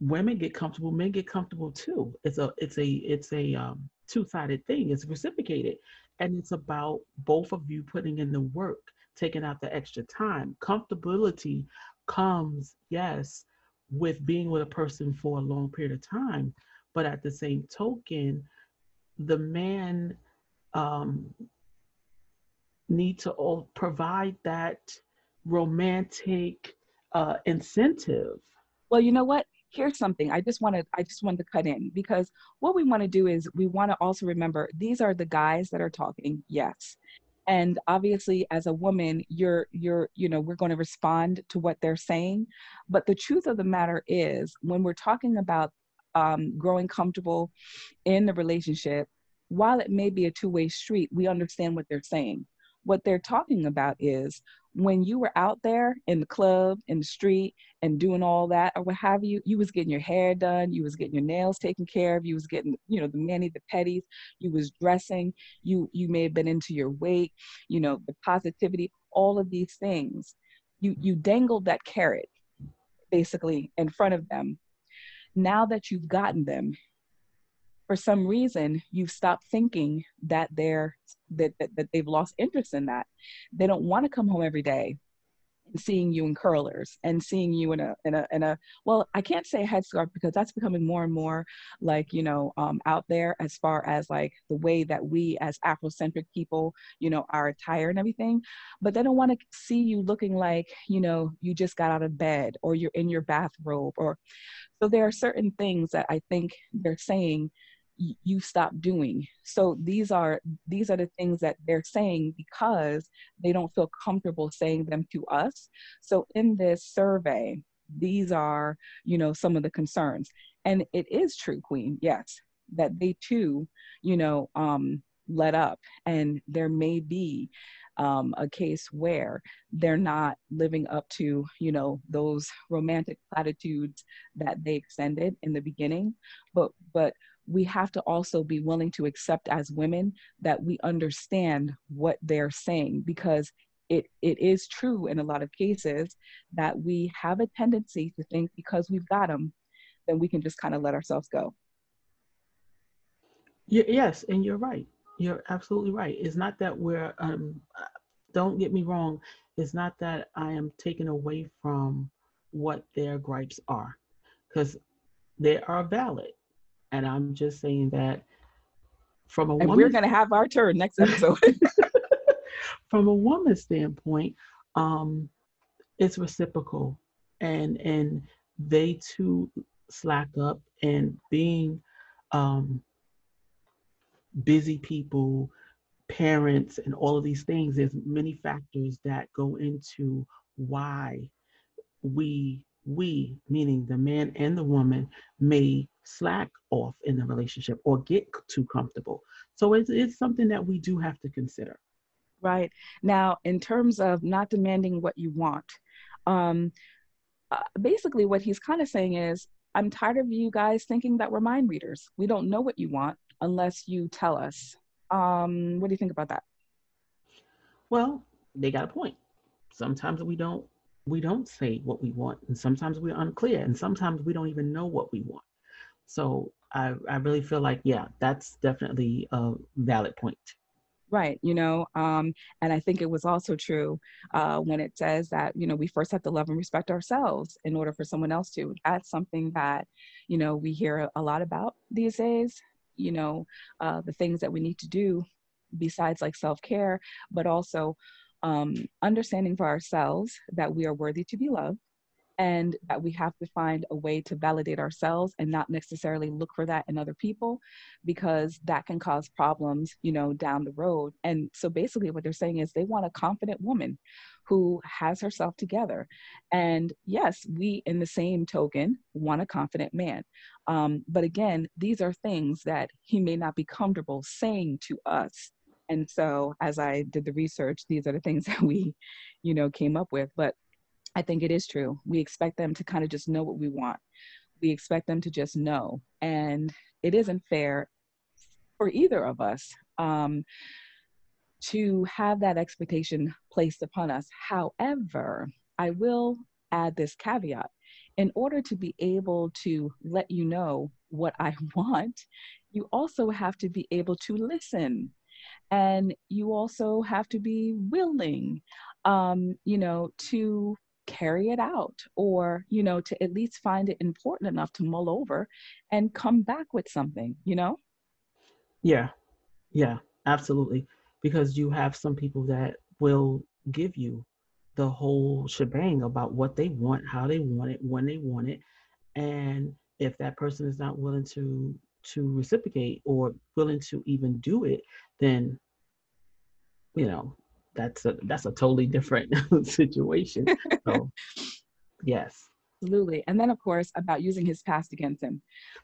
women get comfortable men get comfortable too. It's a it's a it's a um, two-sided thing. It's reciprocated. And it's about both of you putting in the work taking out the extra time. Comfortability comes, yes, with being with a person for a long period of time. But at the same token, the man um, need to provide that romantic uh, incentive. Well, you know what? Here's something I just wanted I just wanted to cut in because what we want to do is we want to also remember these are the guys that are talking, yes and obviously as a woman you're you're you know we're going to respond to what they're saying but the truth of the matter is when we're talking about um, growing comfortable in the relationship while it may be a two-way street we understand what they're saying. What they're talking about is when you were out there in the club in the street and doing all that or what have you you was getting your hair done you was getting your nails taken care of you was getting you know the mani the petties you was dressing you you may have been into your weight you know the positivity all of these things. You you dangled that carrot basically in front of them now that you've gotten them for some reason you've stopped thinking that they're that, that, that they've lost interest in that. They don't want to come home every day seeing you in curlers and seeing you in a in a in a well i can't say headscarf because that's becoming more and more like you know um, out there as far as like the way that we as afrocentric people you know are attired and everything. But they don't want to see you looking like you know you just got out of bed or you're in your bathrobe or so there are certain things that i think they're saying you stop doing. So these are these are the things that they're saying because they don't feel comfortable saying them to us. So in this survey these are you know some of the concerns. And it is true queen yes that they too you know um let up. And there may be um, a case where they're not living up to you know those romantic platitudes that they extended in the beginning. But but we have to also be willing to accept as women that we understand what they're saying because it, it is true in a lot of cases that we have a tendency to think because we've got them, then we can just kind of let ourselves go. yes, and you're right. You're absolutely right. It's not that we're, um, don't get me wrong, it's not that I am taken away from what their gripes are, because they are valid. And I'm just saying that from a and we're going to have our turn next episode. *laughs* from a woman's standpoint, um, it's reciprocal, and and they too slack up and being um, busy people, parents, and all of these things. There's many factors that go into why we we meaning the man and the woman may slack off in the relationship or get too comfortable. So it's, it's something that we do have to consider. Right. Now, in terms of not demanding what you want, um, uh, basically what he's kind of saying is, I'm tired of you guys thinking that we're mind readers. We don't know what you want unless you tell us. Um, what do you think about that? Well, they got a point. Sometimes we don't we don't say what we want, and sometimes we're unclear, and sometimes we don't even know what we want. So I, I really feel like, yeah, that's definitely a valid point. Right, you know, um, and I think it was also true uh, when it says that, you know, we first have to love and respect ourselves in order for someone else to. That's something that, you know, we hear a lot about these days, you know, uh, the things that we need to do besides like self care, but also um, understanding for ourselves that we are worthy to be loved and that we have to find a way to validate ourselves and not necessarily look for that in other people because that can cause problems you know down the road. And so basically what they're saying is they want a confident woman who has herself together. And yes we in the same token want a confident man. Um, but again these are things that he may not be comfortable saying to us and so as i did the research these are the things *laughs* that we you know came up with but I think it is true. We expect them to kind of just know what we want. We expect them to just know. And it isn't fair for either of us um, to have that expectation placed upon us. However, I will add this caveat. In order to be able to let you know what I *laughs* want, you also have to be able to listen. And you also have to be willing, um, you know, to carry it out or you know to at least find it important enough to mull over and come back with something you know? Yeah. Yeah absolutely. Because you have some people that will give you the whole shebang about what they want how they want it when they want it. And if that person is not willing to to reciprocate or willing to even do it then you know that's a that's a totally different *laughs* situation. *laughs* So yes. Absolutely. And then of course about using his past against him.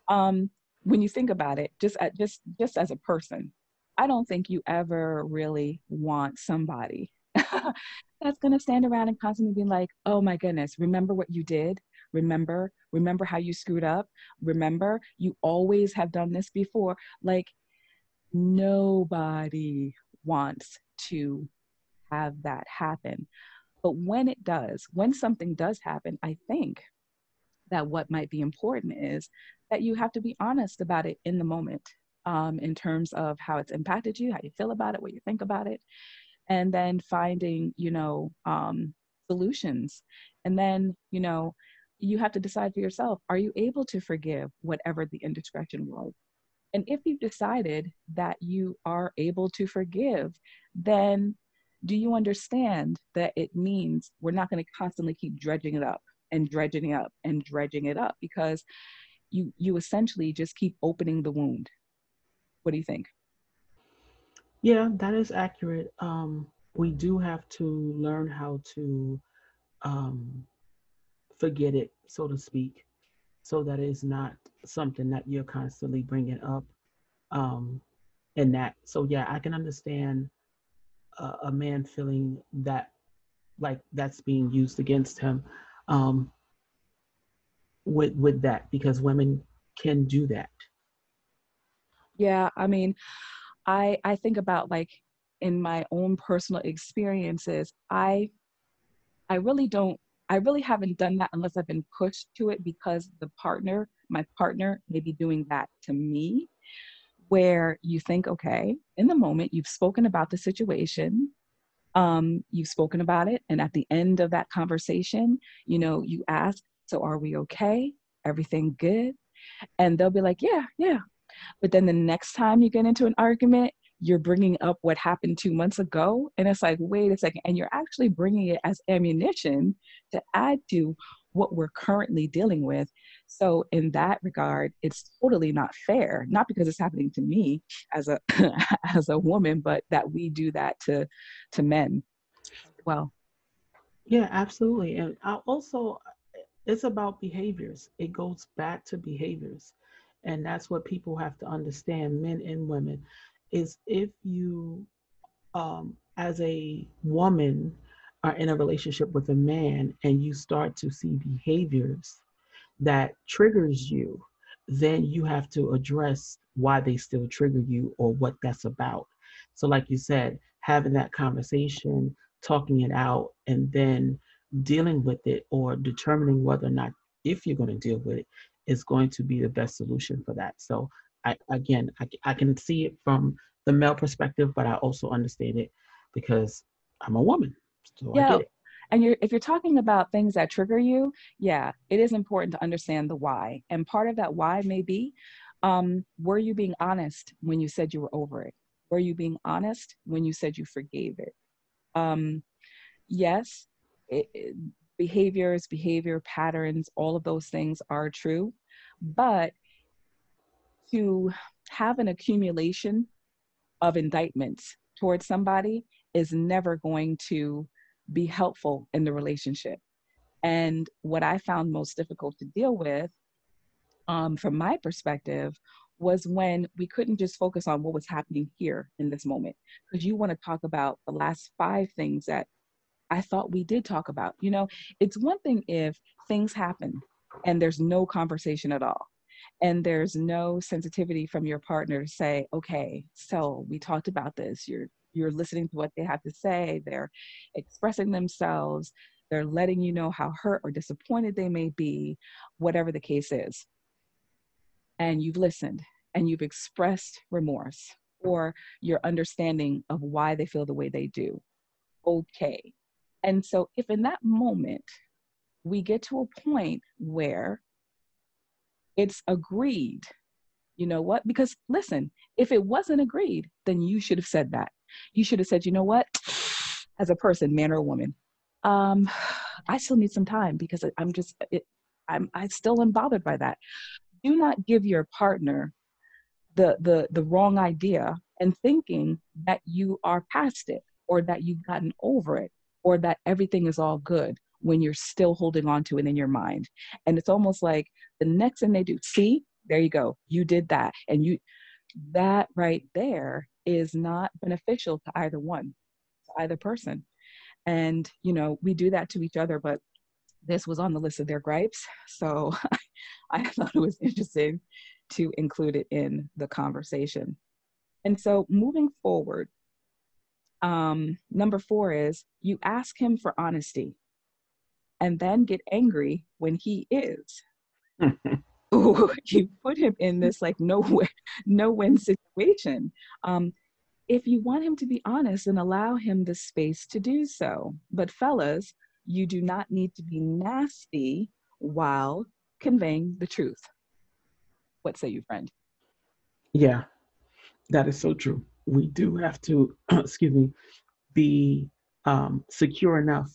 Um, when you think about it, just at, just just as a person, I don't think you ever really want somebody *laughs* that's going to stand around and constantly be like, "Oh my goodness, remember what you did? Remember, remember how you screwed up? Remember, you always have done this before." Like nobody wants to have that happen. But when it does, when something does happen, I think that what might be important is that you have to be honest about it in the moment um, in terms of how it's impacted you, how you feel about it, what you think about it, and then finding, you know, um, solutions. And then, you know, you have to decide for yourself are you able to forgive whatever the indiscretion was? And if you've decided that you are able to forgive, then do you understand that it means we're not going to constantly keep dredging it up and dredging it up and dredging it up because you you essentially just keep opening the wound. What do you think? Yeah that is accurate. Um we do have to learn how to um forget it so to speak so that it's not something that you're constantly bringing up um and that so yeah i can understand a, a man feeling that like that's being used against him um, with with that because women can do that. Yeah, I mean, I I think about like in my own personal experiences, I I really don't I really haven't done that unless I've been pushed to it because the partner, my partner, may be doing that to me. Where you think, okay, in the moment, you've spoken about the situation, um, you've spoken about it, and at the end of that conversation, you know, you ask, so are we okay? Everything good? And they'll be like, yeah, yeah. But then the next time you get into an argument, you're bringing up what happened two months ago. And it's like, wait a second. And you're actually bringing it as ammunition to add to what we're currently dealing with. So, in that regard, it's totally not fair, not because it's happening to me as a, *laughs* as a woman, but that we do that to, to men well. Yeah, absolutely. And I also, it's about behaviors. It goes back to behaviors. And that's what people have to understand, men and women, is if you, um, as a woman, are in a relationship with a man and you start to see behaviors that triggers you, then you have to address why they still trigger you or what that's about. So, like you said, having that conversation, talking it out, and then dealing with it or determining whether or not if you're going to deal with it is going to be the best solution for that. So I again I, I can see it from the male perspective, but I also understand it because I'm a woman. So yeah. And you're if you're talking about things that trigger you, yeah, it is important to understand the why. And part of that why may be um, were you being honest when you said you were over it? Were you being honest when you said you forgave it? Um, yes, it, it, behaviors, behavior patterns, all of those things are true. But to have an accumulation of indictments towards somebody is never going to be helpful in the relationship. And what I found most difficult to deal with, um, from my perspective, was when we couldn't just focus on what was happening here in this moment. Because you want to talk about the last five things that I thought we did talk about. You know, it's one thing if things happen and there's no conversation at all. And there's no sensitivity from your partner to say, okay, so we talked about this. You're you're listening to what they have to say. They're expressing themselves. They're letting you know how hurt or disappointed they may be, whatever the case is. And you've listened and you've expressed remorse or your understanding of why they feel the way they do. Okay, and so, if in that moment we get to a point where it's agreed, you know what? Because listen, if it wasn't agreed, then you should have said that. You should have said, you know what? *sighs* As a person, man or woman, um, *sighs* I still need some time because I'm just, it, I'm, I still am bothered by that. Do not give your partner the the the wrong idea and thinking that you are past it or that you've gotten over it or that everything is all good when you're still holding on to it in your mind. And it's almost like the next thing they do, see, there you go, you did that. And you, that right there is not beneficial to either one, to either person. And, you know, we do that to each other, but this was on the list of their gripes. So *laughs* I thought it was interesting to include it in the conversation. And so moving forward, um, number four is you ask him for honesty and then get angry when he is *laughs* *laughs* you put him in this like no win, no win situation. Um, if you want him to be honest, and allow him the space to do so. But fellas, you do not need to be nasty while conveying the truth. What say you, friend? Yeah, that is so true. We do have to, *clears throat* excuse me, be um, secure enough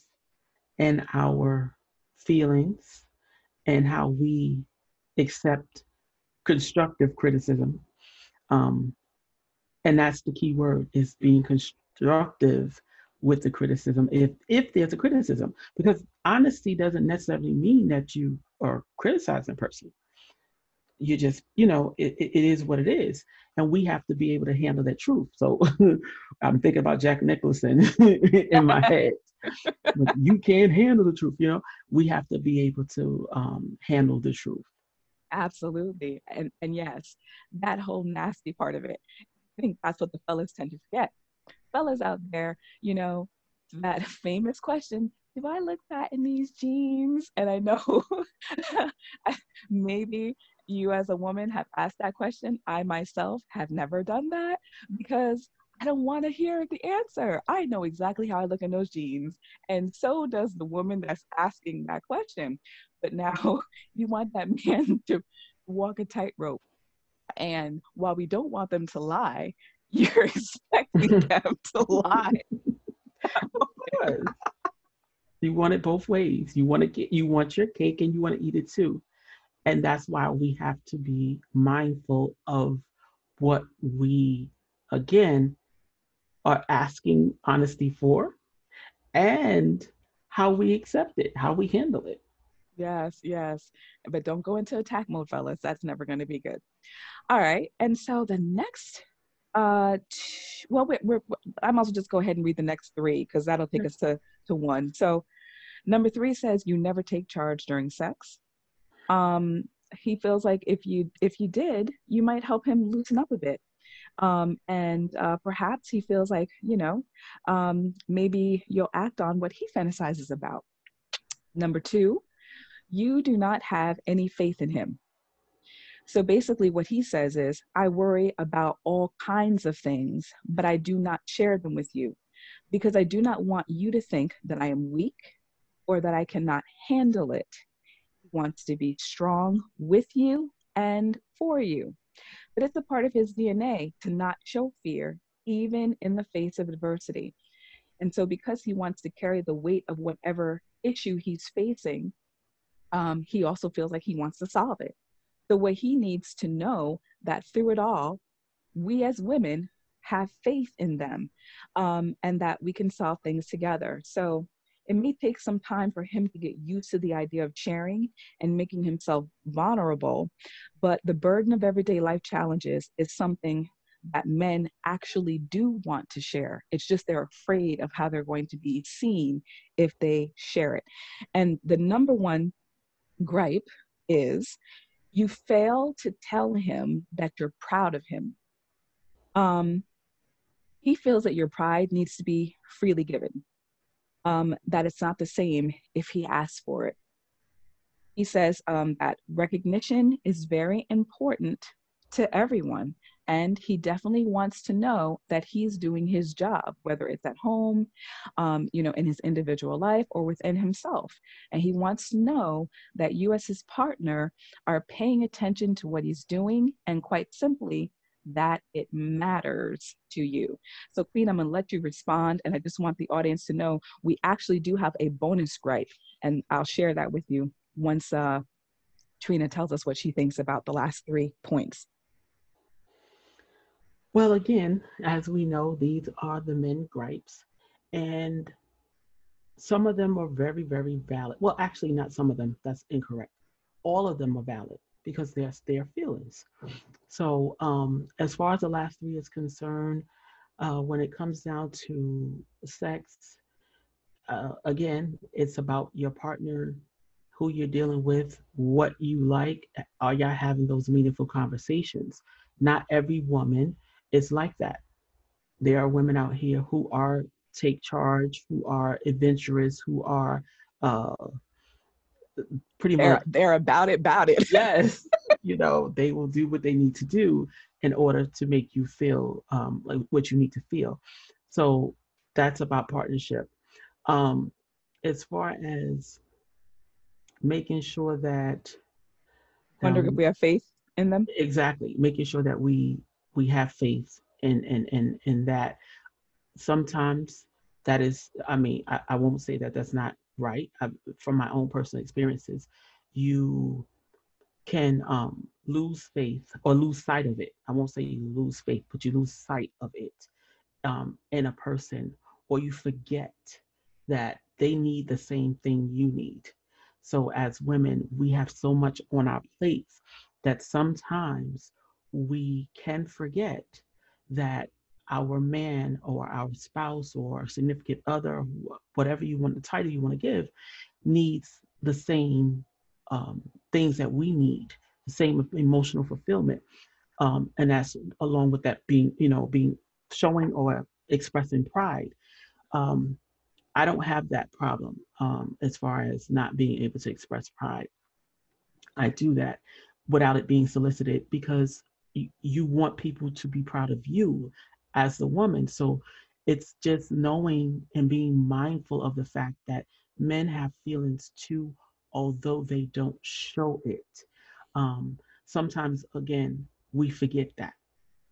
in our feelings and how we accept constructive criticism. Um, and that's the key word is being constructive with the criticism if if there's a criticism. Because honesty doesn't necessarily mean that you are criticizing a person. You just you know it, it is what it is. And we have to be able to handle that truth. So *laughs* i'm thinking about jack nicholson *laughs* in my *laughs* head you can't handle the truth you know we have to be able to um, handle the truth absolutely and and yes that whole nasty part of it i think that's what the fellas tend to forget fellas out there you know that *laughs* famous question do I look fat in these jeans? And I know *laughs* maybe you as a woman have asked that question. I myself have never done that because I don't want to hear the answer. I know exactly how I look in those jeans. And so does the woman that's asking that question. But now *laughs* you want that *laughs* man to walk a tightrope. And while we don't want them to lie, *laughs* you're expecting them to lie. you want it both ways. You want to get you want your cake and you want to eat it too. And that's why we have to be mindful of what we, again, are asking honesty for and how we accept it, how we handle it. Yes, yes. But don't go into attack mode, fellas. That's never going to be good. All right. And so the next, uh, well, we're, we're, I might as well just go ahead and read the next three because that'll take us to, to one. So number three says you never take charge during sex um, he feels like if you if you did, you might help him loosen up a bit. Um, and uh, perhaps he feels like you know um, maybe you'll act on what he fantasizes about. Number two, you do not have any faith in him. So basically, what he says is, I worry about all kinds of things, but I do not share them with you because I do not want you to think that I am weak or that I cannot handle it He wants to be strong with you and for you. But it's a part of his DNA to not show fear, even in the face of adversity. And so, because he wants to carry the weight of whatever issue he's facing, um, he also feels like he wants to solve it. The way he needs to know that through it all, we as women have faith in them um, and that we can solve things together. So, it may take some time for him to get used to the idea of sharing and making himself vulnerable, but the burden of everyday life challenges is something that men actually do want to share. It's just they're afraid of how they're going to be seen if they share it. And the number one gripe is you fail to tell him that you're proud of him. Um, he feels that your pride needs to be freely given um, that it's not the same if he asks for it. He says um, that recognition is very important to everyone, and he definitely wants to know that he's doing his job, whether it's at home, um, you know, in his individual life or within himself. And he wants to know that you, as his partner, are paying attention to what he's doing and quite simply that it matters to you. So, Queen, I'm going to let you respond. And I just want the audience to know we actually do have a bonus gripe. And I'll share that with you once uh, Trina tells us what she thinks about the last three points. Well, again, as we know, these are the men gripes. And some of them are very, very valid. Well, actually, not some of them. That's incorrect. All of them are valid because that's their feelings. So, um, as far as the last three is concerned, uh, when it comes down to sex, uh, again, it's about your partner, who you're dealing with, what you like. Are y'all having those meaningful conversations? Not every woman is like that. There are women out here who are take charge, who are adventurous, who are uh, pretty they're, much they're about it, about it. yes, *laughs* you know, they will do what they need to do in order to make you feel um, like what you need to feel. So that's about partnership. Um, as far as making sure that wonder um, if we have faith in them. Exactly, making sure that we we have faith in in in in that. Sometimes that is, I mean, I, I won't say that that's not right. I, from my own personal experiences, you can um, lose faith or lose sight of it. I won't say you lose faith, but you lose sight of it um, in a person, or you forget that they need the same thing you need. So, as women, we have so much on our plates that sometimes we can forget that our man or our spouse or significant other, whatever you want, the title you want to give, needs the same um, things that we need, the same emotional fulfillment. Um, and that's along with that being, you know, being showing or expressing pride. Um, I don't have that problem um, as far as not being able to express pride. I do that without it being solicited because you, you want people to be proud of you as a woman. So it's just knowing and being mindful of the fact that men have feelings too, although they don't show it. Um, sometimes, again, we forget that.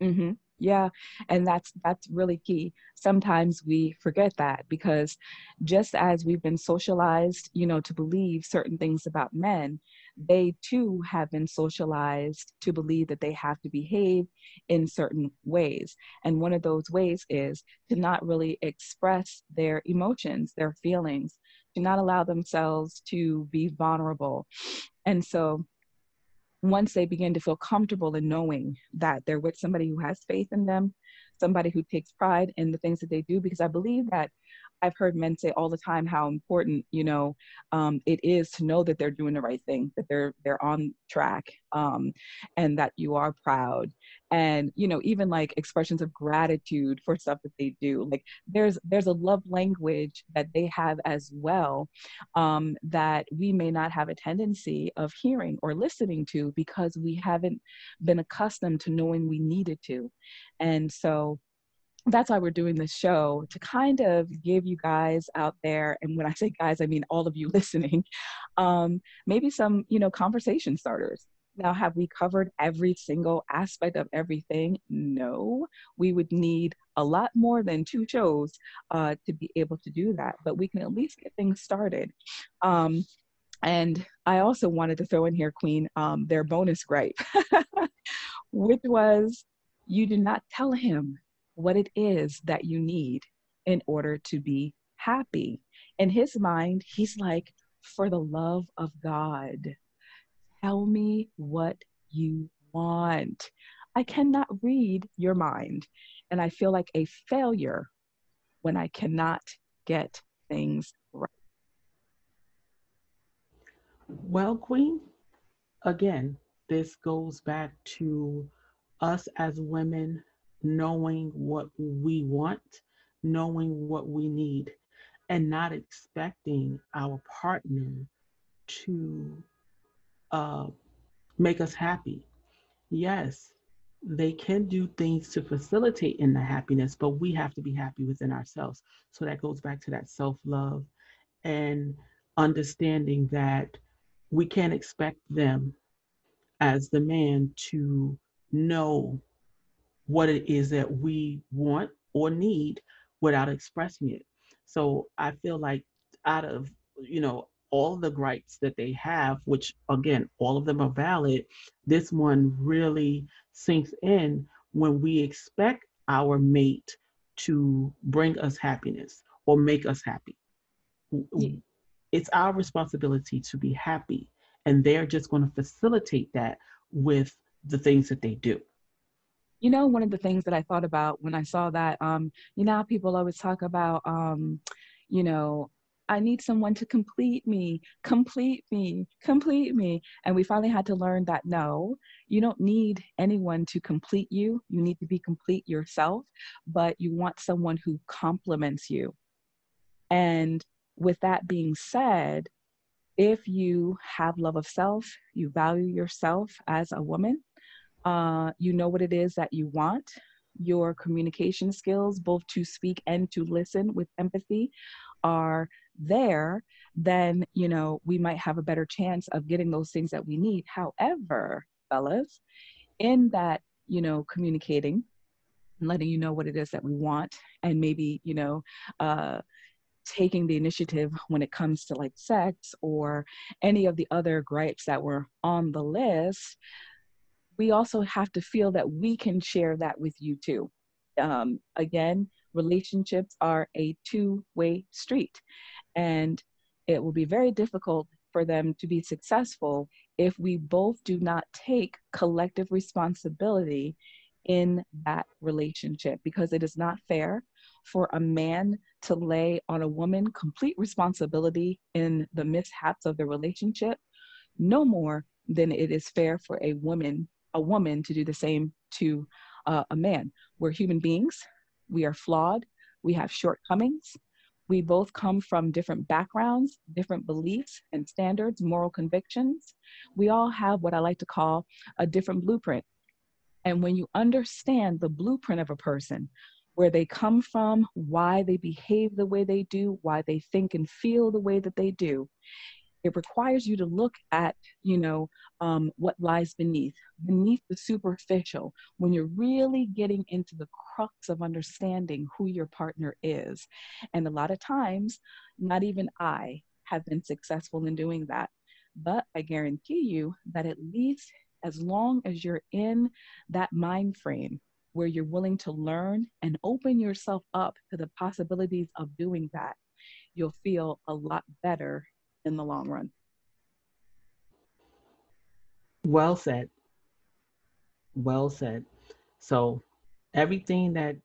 Mm-hmm. Yeah, and that's that's really key. Sometimes we forget that because just as we've been socialized, you know, to believe certain things about men, they too have been socialized to believe that they have to behave in certain ways. And one of those ways is to not really express their emotions, their feelings, to not allow themselves to be vulnerable. And so once they begin to feel comfortable in knowing that they're with somebody who has faith in them, somebody who takes pride in the things that they do, because I believe that I've heard men say all the time how important, you know, um, it is to know that they're doing the right thing, that they're they're on track, um, and that you are proud, and you know, even like expressions of gratitude for stuff that they do. Like there's there's a love language that they have as well um, that we may not have a tendency of hearing or listening to because we haven't been accustomed to knowing we needed to, and so that's why we're doing this show to kind of give you guys out there and when i say guys i mean all of you *laughs* listening um, maybe some you know conversation starters. Now have we covered every single aspect of everything? No. We would need a lot more than two shows uh, to be able to do that but we can at least get things started. Um, and i also wanted to throw in here queen um, their bonus gripe *laughs* which was you did not tell him what it is that you need in order to be happy. In his mind, he's like, for the love of God, tell me what you want. I cannot read your mind. And I feel like a failure when I cannot get things right. Well, Queen, again, this goes back to us as women knowing what we want, knowing what we need, and not expecting our partner to uh, make us happy. Yes, they can do things to facilitate in the happiness, but we have to be happy within ourselves. So that goes back to that self love and understanding that we can't expect them as the man to know what it is that we want or need without expressing it. So I feel like out of, you know, all the gripes that they have, which again, all of them are valid, this one really sinks in when we expect our mate to bring us happiness or make us happy. Yeah. It's our responsibility to be happy, and they're just going to facilitate that with the things that they do. You know, one of the things that I thought about when I saw that, um, you know, people always talk about, um, you know, I need someone to complete me, complete me, complete me. And we finally had to learn that no, you don't need anyone to complete you. You need to be complete yourself, but you want someone who complements you. And with that being said, if you have love of self, you value yourself as a woman, uh, you know what it is that you want, your communication skills, both to speak and to listen with empathy, are there, then, you know, we might have a better chance of getting those things that we need. However, fellas, in that, you know, communicating, letting you know what it is that we want, and maybe, you know, uh, taking the initiative when it comes to like sex or any of the other gripes that were on the list, we also have to feel that we can share that with you too. Um, again, relationships are a two way street, and it will be very difficult for them to be successful if we both do not take collective responsibility in that relationship because it is not fair for a man to lay on a woman complete responsibility in the mishaps of the relationship no more than it is fair for a woman a woman to do the same to uh, a man. We're human beings. We are flawed. We have shortcomings. We both come from different backgrounds different beliefs and standards moral convictions. We all have what i like to call a different blueprint. And when you understand the blueprint of a person where they come from, why they behave the way they do, why they think and feel the way that they do. It requires you to look at, you know, um, what lies beneath, beneath the superficial, when you're really getting into the crux of understanding who your partner is. And a lot of times, not even I have been successful in doing that. But I guarantee you that at least as long as you're in that mind frame where you're willing to learn and open yourself up to the possibilities of doing that, you'll feel a lot better in the long run. Well said. Well said. So, everything that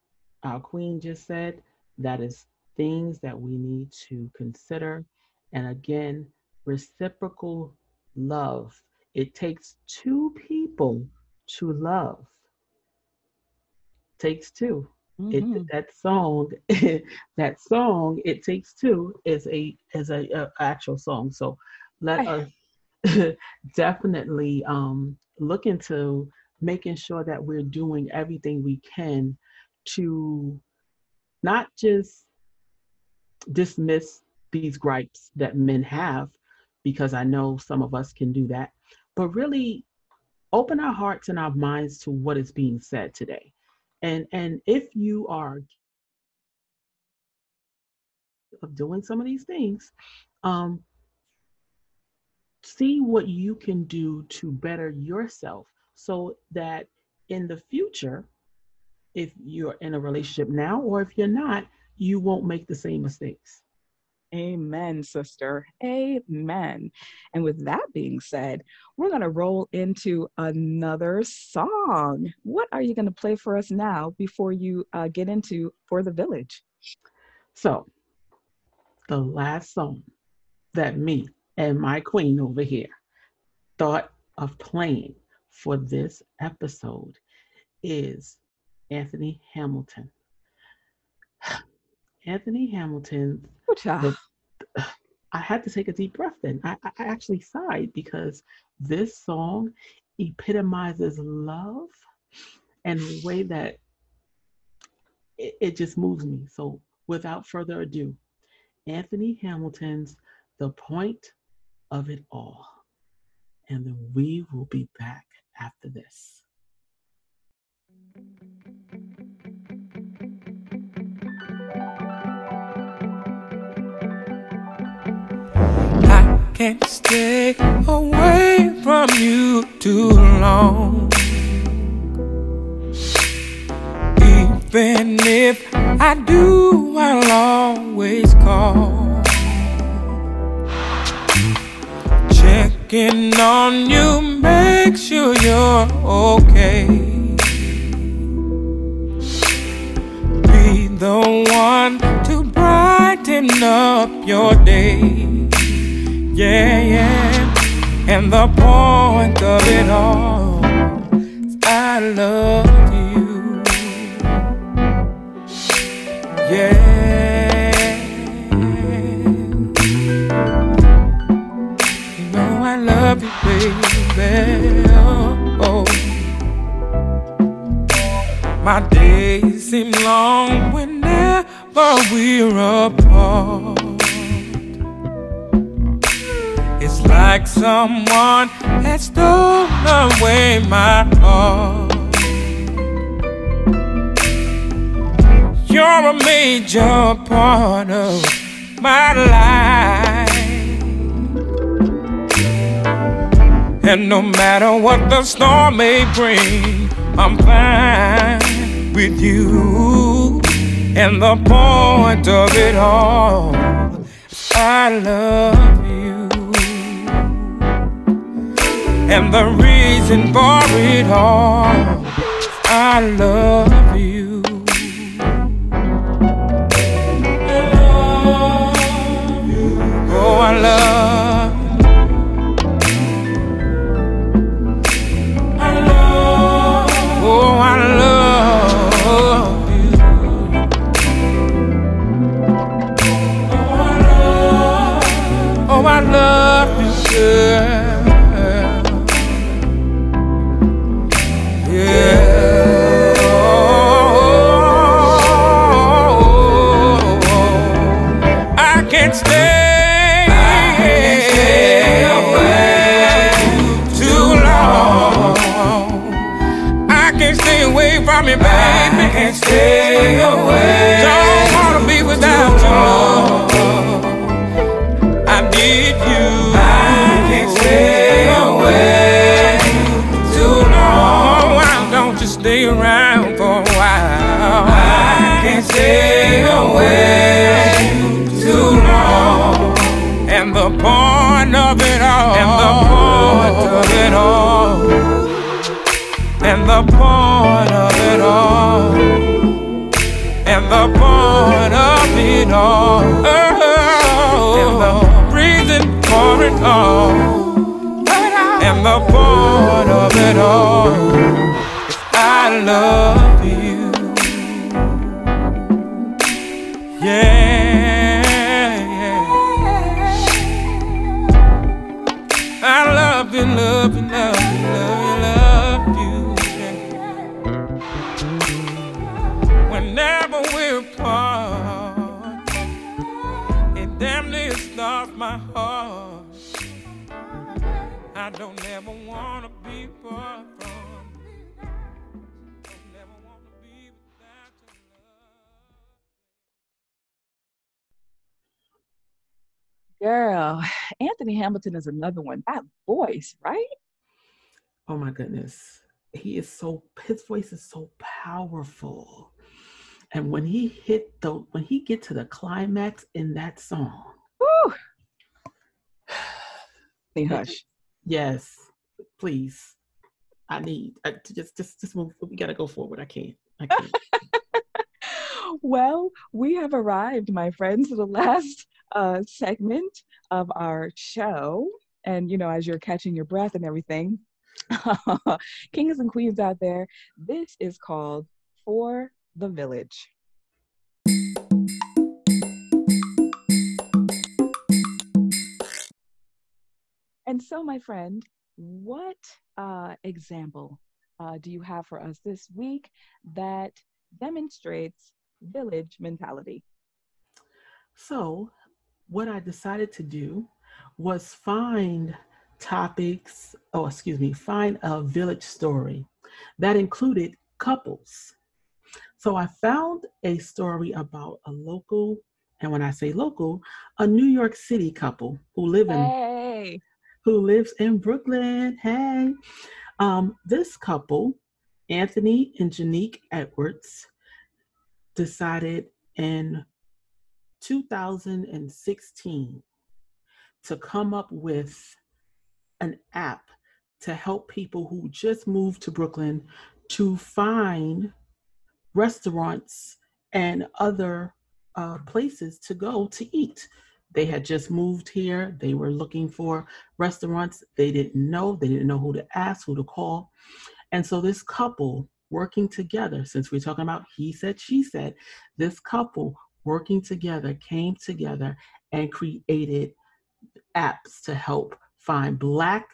our queen just said, that is things that we need to consider. And again, reciprocal love. It takes two people to love takes 2 mm-hmm. It, that song, *laughs* that song, it takes two is a is a, a actual song. So let us *laughs* definitely um, look into making sure that we're doing everything we can to not just dismiss these gripes that men have, because I know some of us can do that, but really open our hearts and our minds to what is being said today and and if you are of doing some of these things um, see what you can do to better yourself so that in the future if you're in a relationship now or if you're not you won't make the same mistakes Amen, sister. Amen. And with that being said, we're going to roll into another song. What are you going to play for us now before you uh, get into For the Village? So, the last song that me and my queen over here thought of playing for this episode is Anthony Hamilton. Anthony Hamilton. The, I had to take a deep breath then. I, I actually sighed because this song epitomizes love and the way that it, it just moves me. So, without further ado, Anthony Hamilton's The Point of It All. And then we will be back after this. Can't stay away from you too long. Even if I do, I'll always call. Checking on you, make sure you're okay. Be the one to brighten up your day yeah, yeah. And the point of it all is I love you. Yeah. You know I love you, baby. Oh, oh. My days seem long whenever we're apart. It's like someone has stolen away my heart. You're a major part of my life. And no matter what the storm may bring, I'm fine with you. And the point of it all, I love And the reason for it all, I love you. It all. And the point of it all. And the point of it all. And the reason for it all. And the point of it all. I love Anthony Hamilton is another one. That voice, right? Oh my goodness. He is so his voice is so powerful. And when he hit the when he get to the climax in that song, Woo! *sighs* Hey, hush. yes, please. I need I, just just just move. We gotta go forward. I can't. I can't. *laughs* Well, we have arrived, my friends, to the last uh, segment of our show. And, you know, as you're catching your breath and everything, *laughs* kings and queens out there, this is called For the Village. And so, my friend, what uh, example uh, do you have for us this week that demonstrates village mentality? So, what I decided to do was find topics, oh, excuse me, find a village story that included couples. So, I found a story about a local, and when I say local, a New York City couple who live in Hey, who lives in Brooklyn. Hey, um, this couple, Anthony and Janique Edwards, decided in 2016 to come up with an app to help people who just moved to Brooklyn to find restaurants and other uh, places to go to eat. They had just moved here. They were looking for restaurants. They didn't know. They didn't know who to ask, who to call. And so this couple working together, since we're talking about he said, she said, this couple working together came together and created apps to help find Black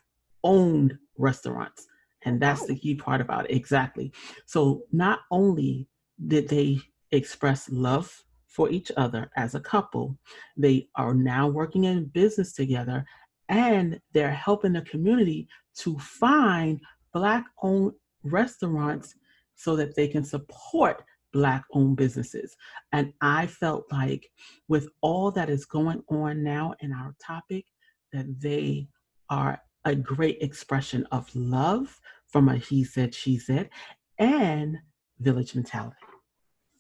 owned restaurants. And that's the oh. key part about it. Exactly. So not only did they express love for each other as a couple, they are now working in business together and they're helping the community to find Black owned restaurants so that they can support Black owned businesses. And I felt like with all that is going on now in our topic, that they are a great expression of love from a he said, she said, and village mentality.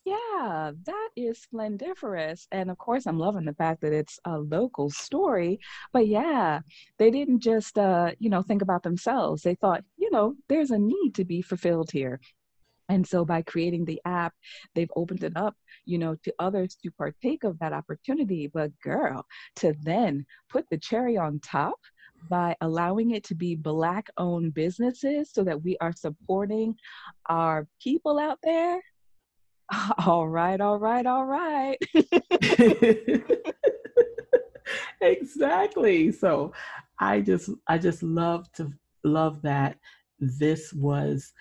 Yeah, that is splendiferous. And of course, I'm loving the fact that it's a local story. But yeah, they didn't just, uh, you know, think about themselves. They thought, you know, there's a need to be fulfilled here. And so by creating the app, they've opened it up, you know, to others to partake of that opportunity. But girl, to then put the cherry on top by allowing it to be black owned businesses so that we are supporting our people out there. *laughs* All right, all right, all right. *laughs* exactly. So I just I just love to love that this was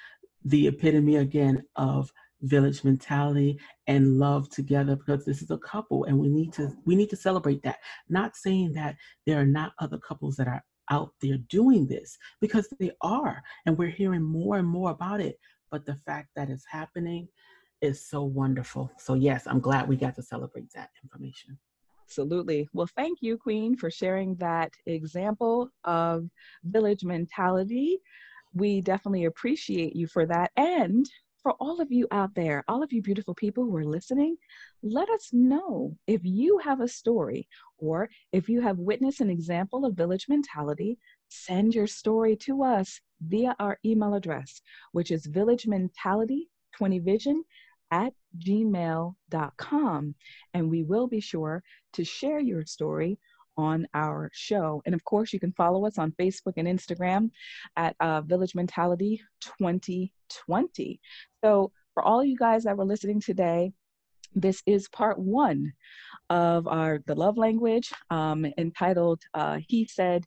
the epitome again of village mentality and love together because this is a couple and we need to we need to celebrate that. Not saying that there are not other couples that are out there doing this because they are and we're hearing more and more about it but the fact that it's happening is so wonderful. So yes i'm glad we got to celebrate that information. Absolutely. Well, thank you, Queen, for sharing that example of village mentality we definitely appreciate you for that. And for all of you out there, all of you beautiful people who are listening, let us know if you have a story or if you have witnessed an example of village mentality. Send your story to us via our email address, which is village mentality 20vision at gmail.com. And we will be sure to share your story on our show. And of course, you can follow us on Facebook and Instagram at uh, Village Mentality 2020. So, for all you guys that were listening today, this is part one of our the love language um, entitled uh, "He Said."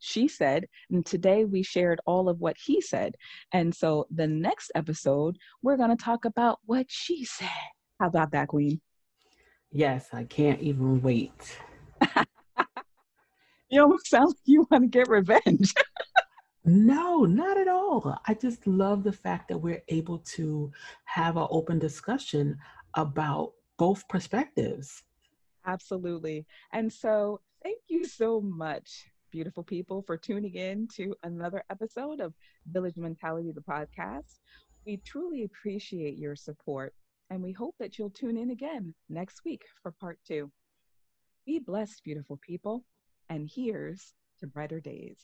She said, and today we shared all of what he said. And so the next episode, we're going to talk about what she said. How about that, Queen? Yes, I can't even wait. You almost sound like you want to get revenge. *laughs* no, not at all. I just love the fact that we're able to have an open discussion about both perspectives. Absolutely. And so, thank you so much, beautiful people, for tuning in to another episode of Village Mentality, the podcast. We truly appreciate your support, and we hope that you'll tune in again next week for part two. Be blessed, beautiful people and here's to brighter days.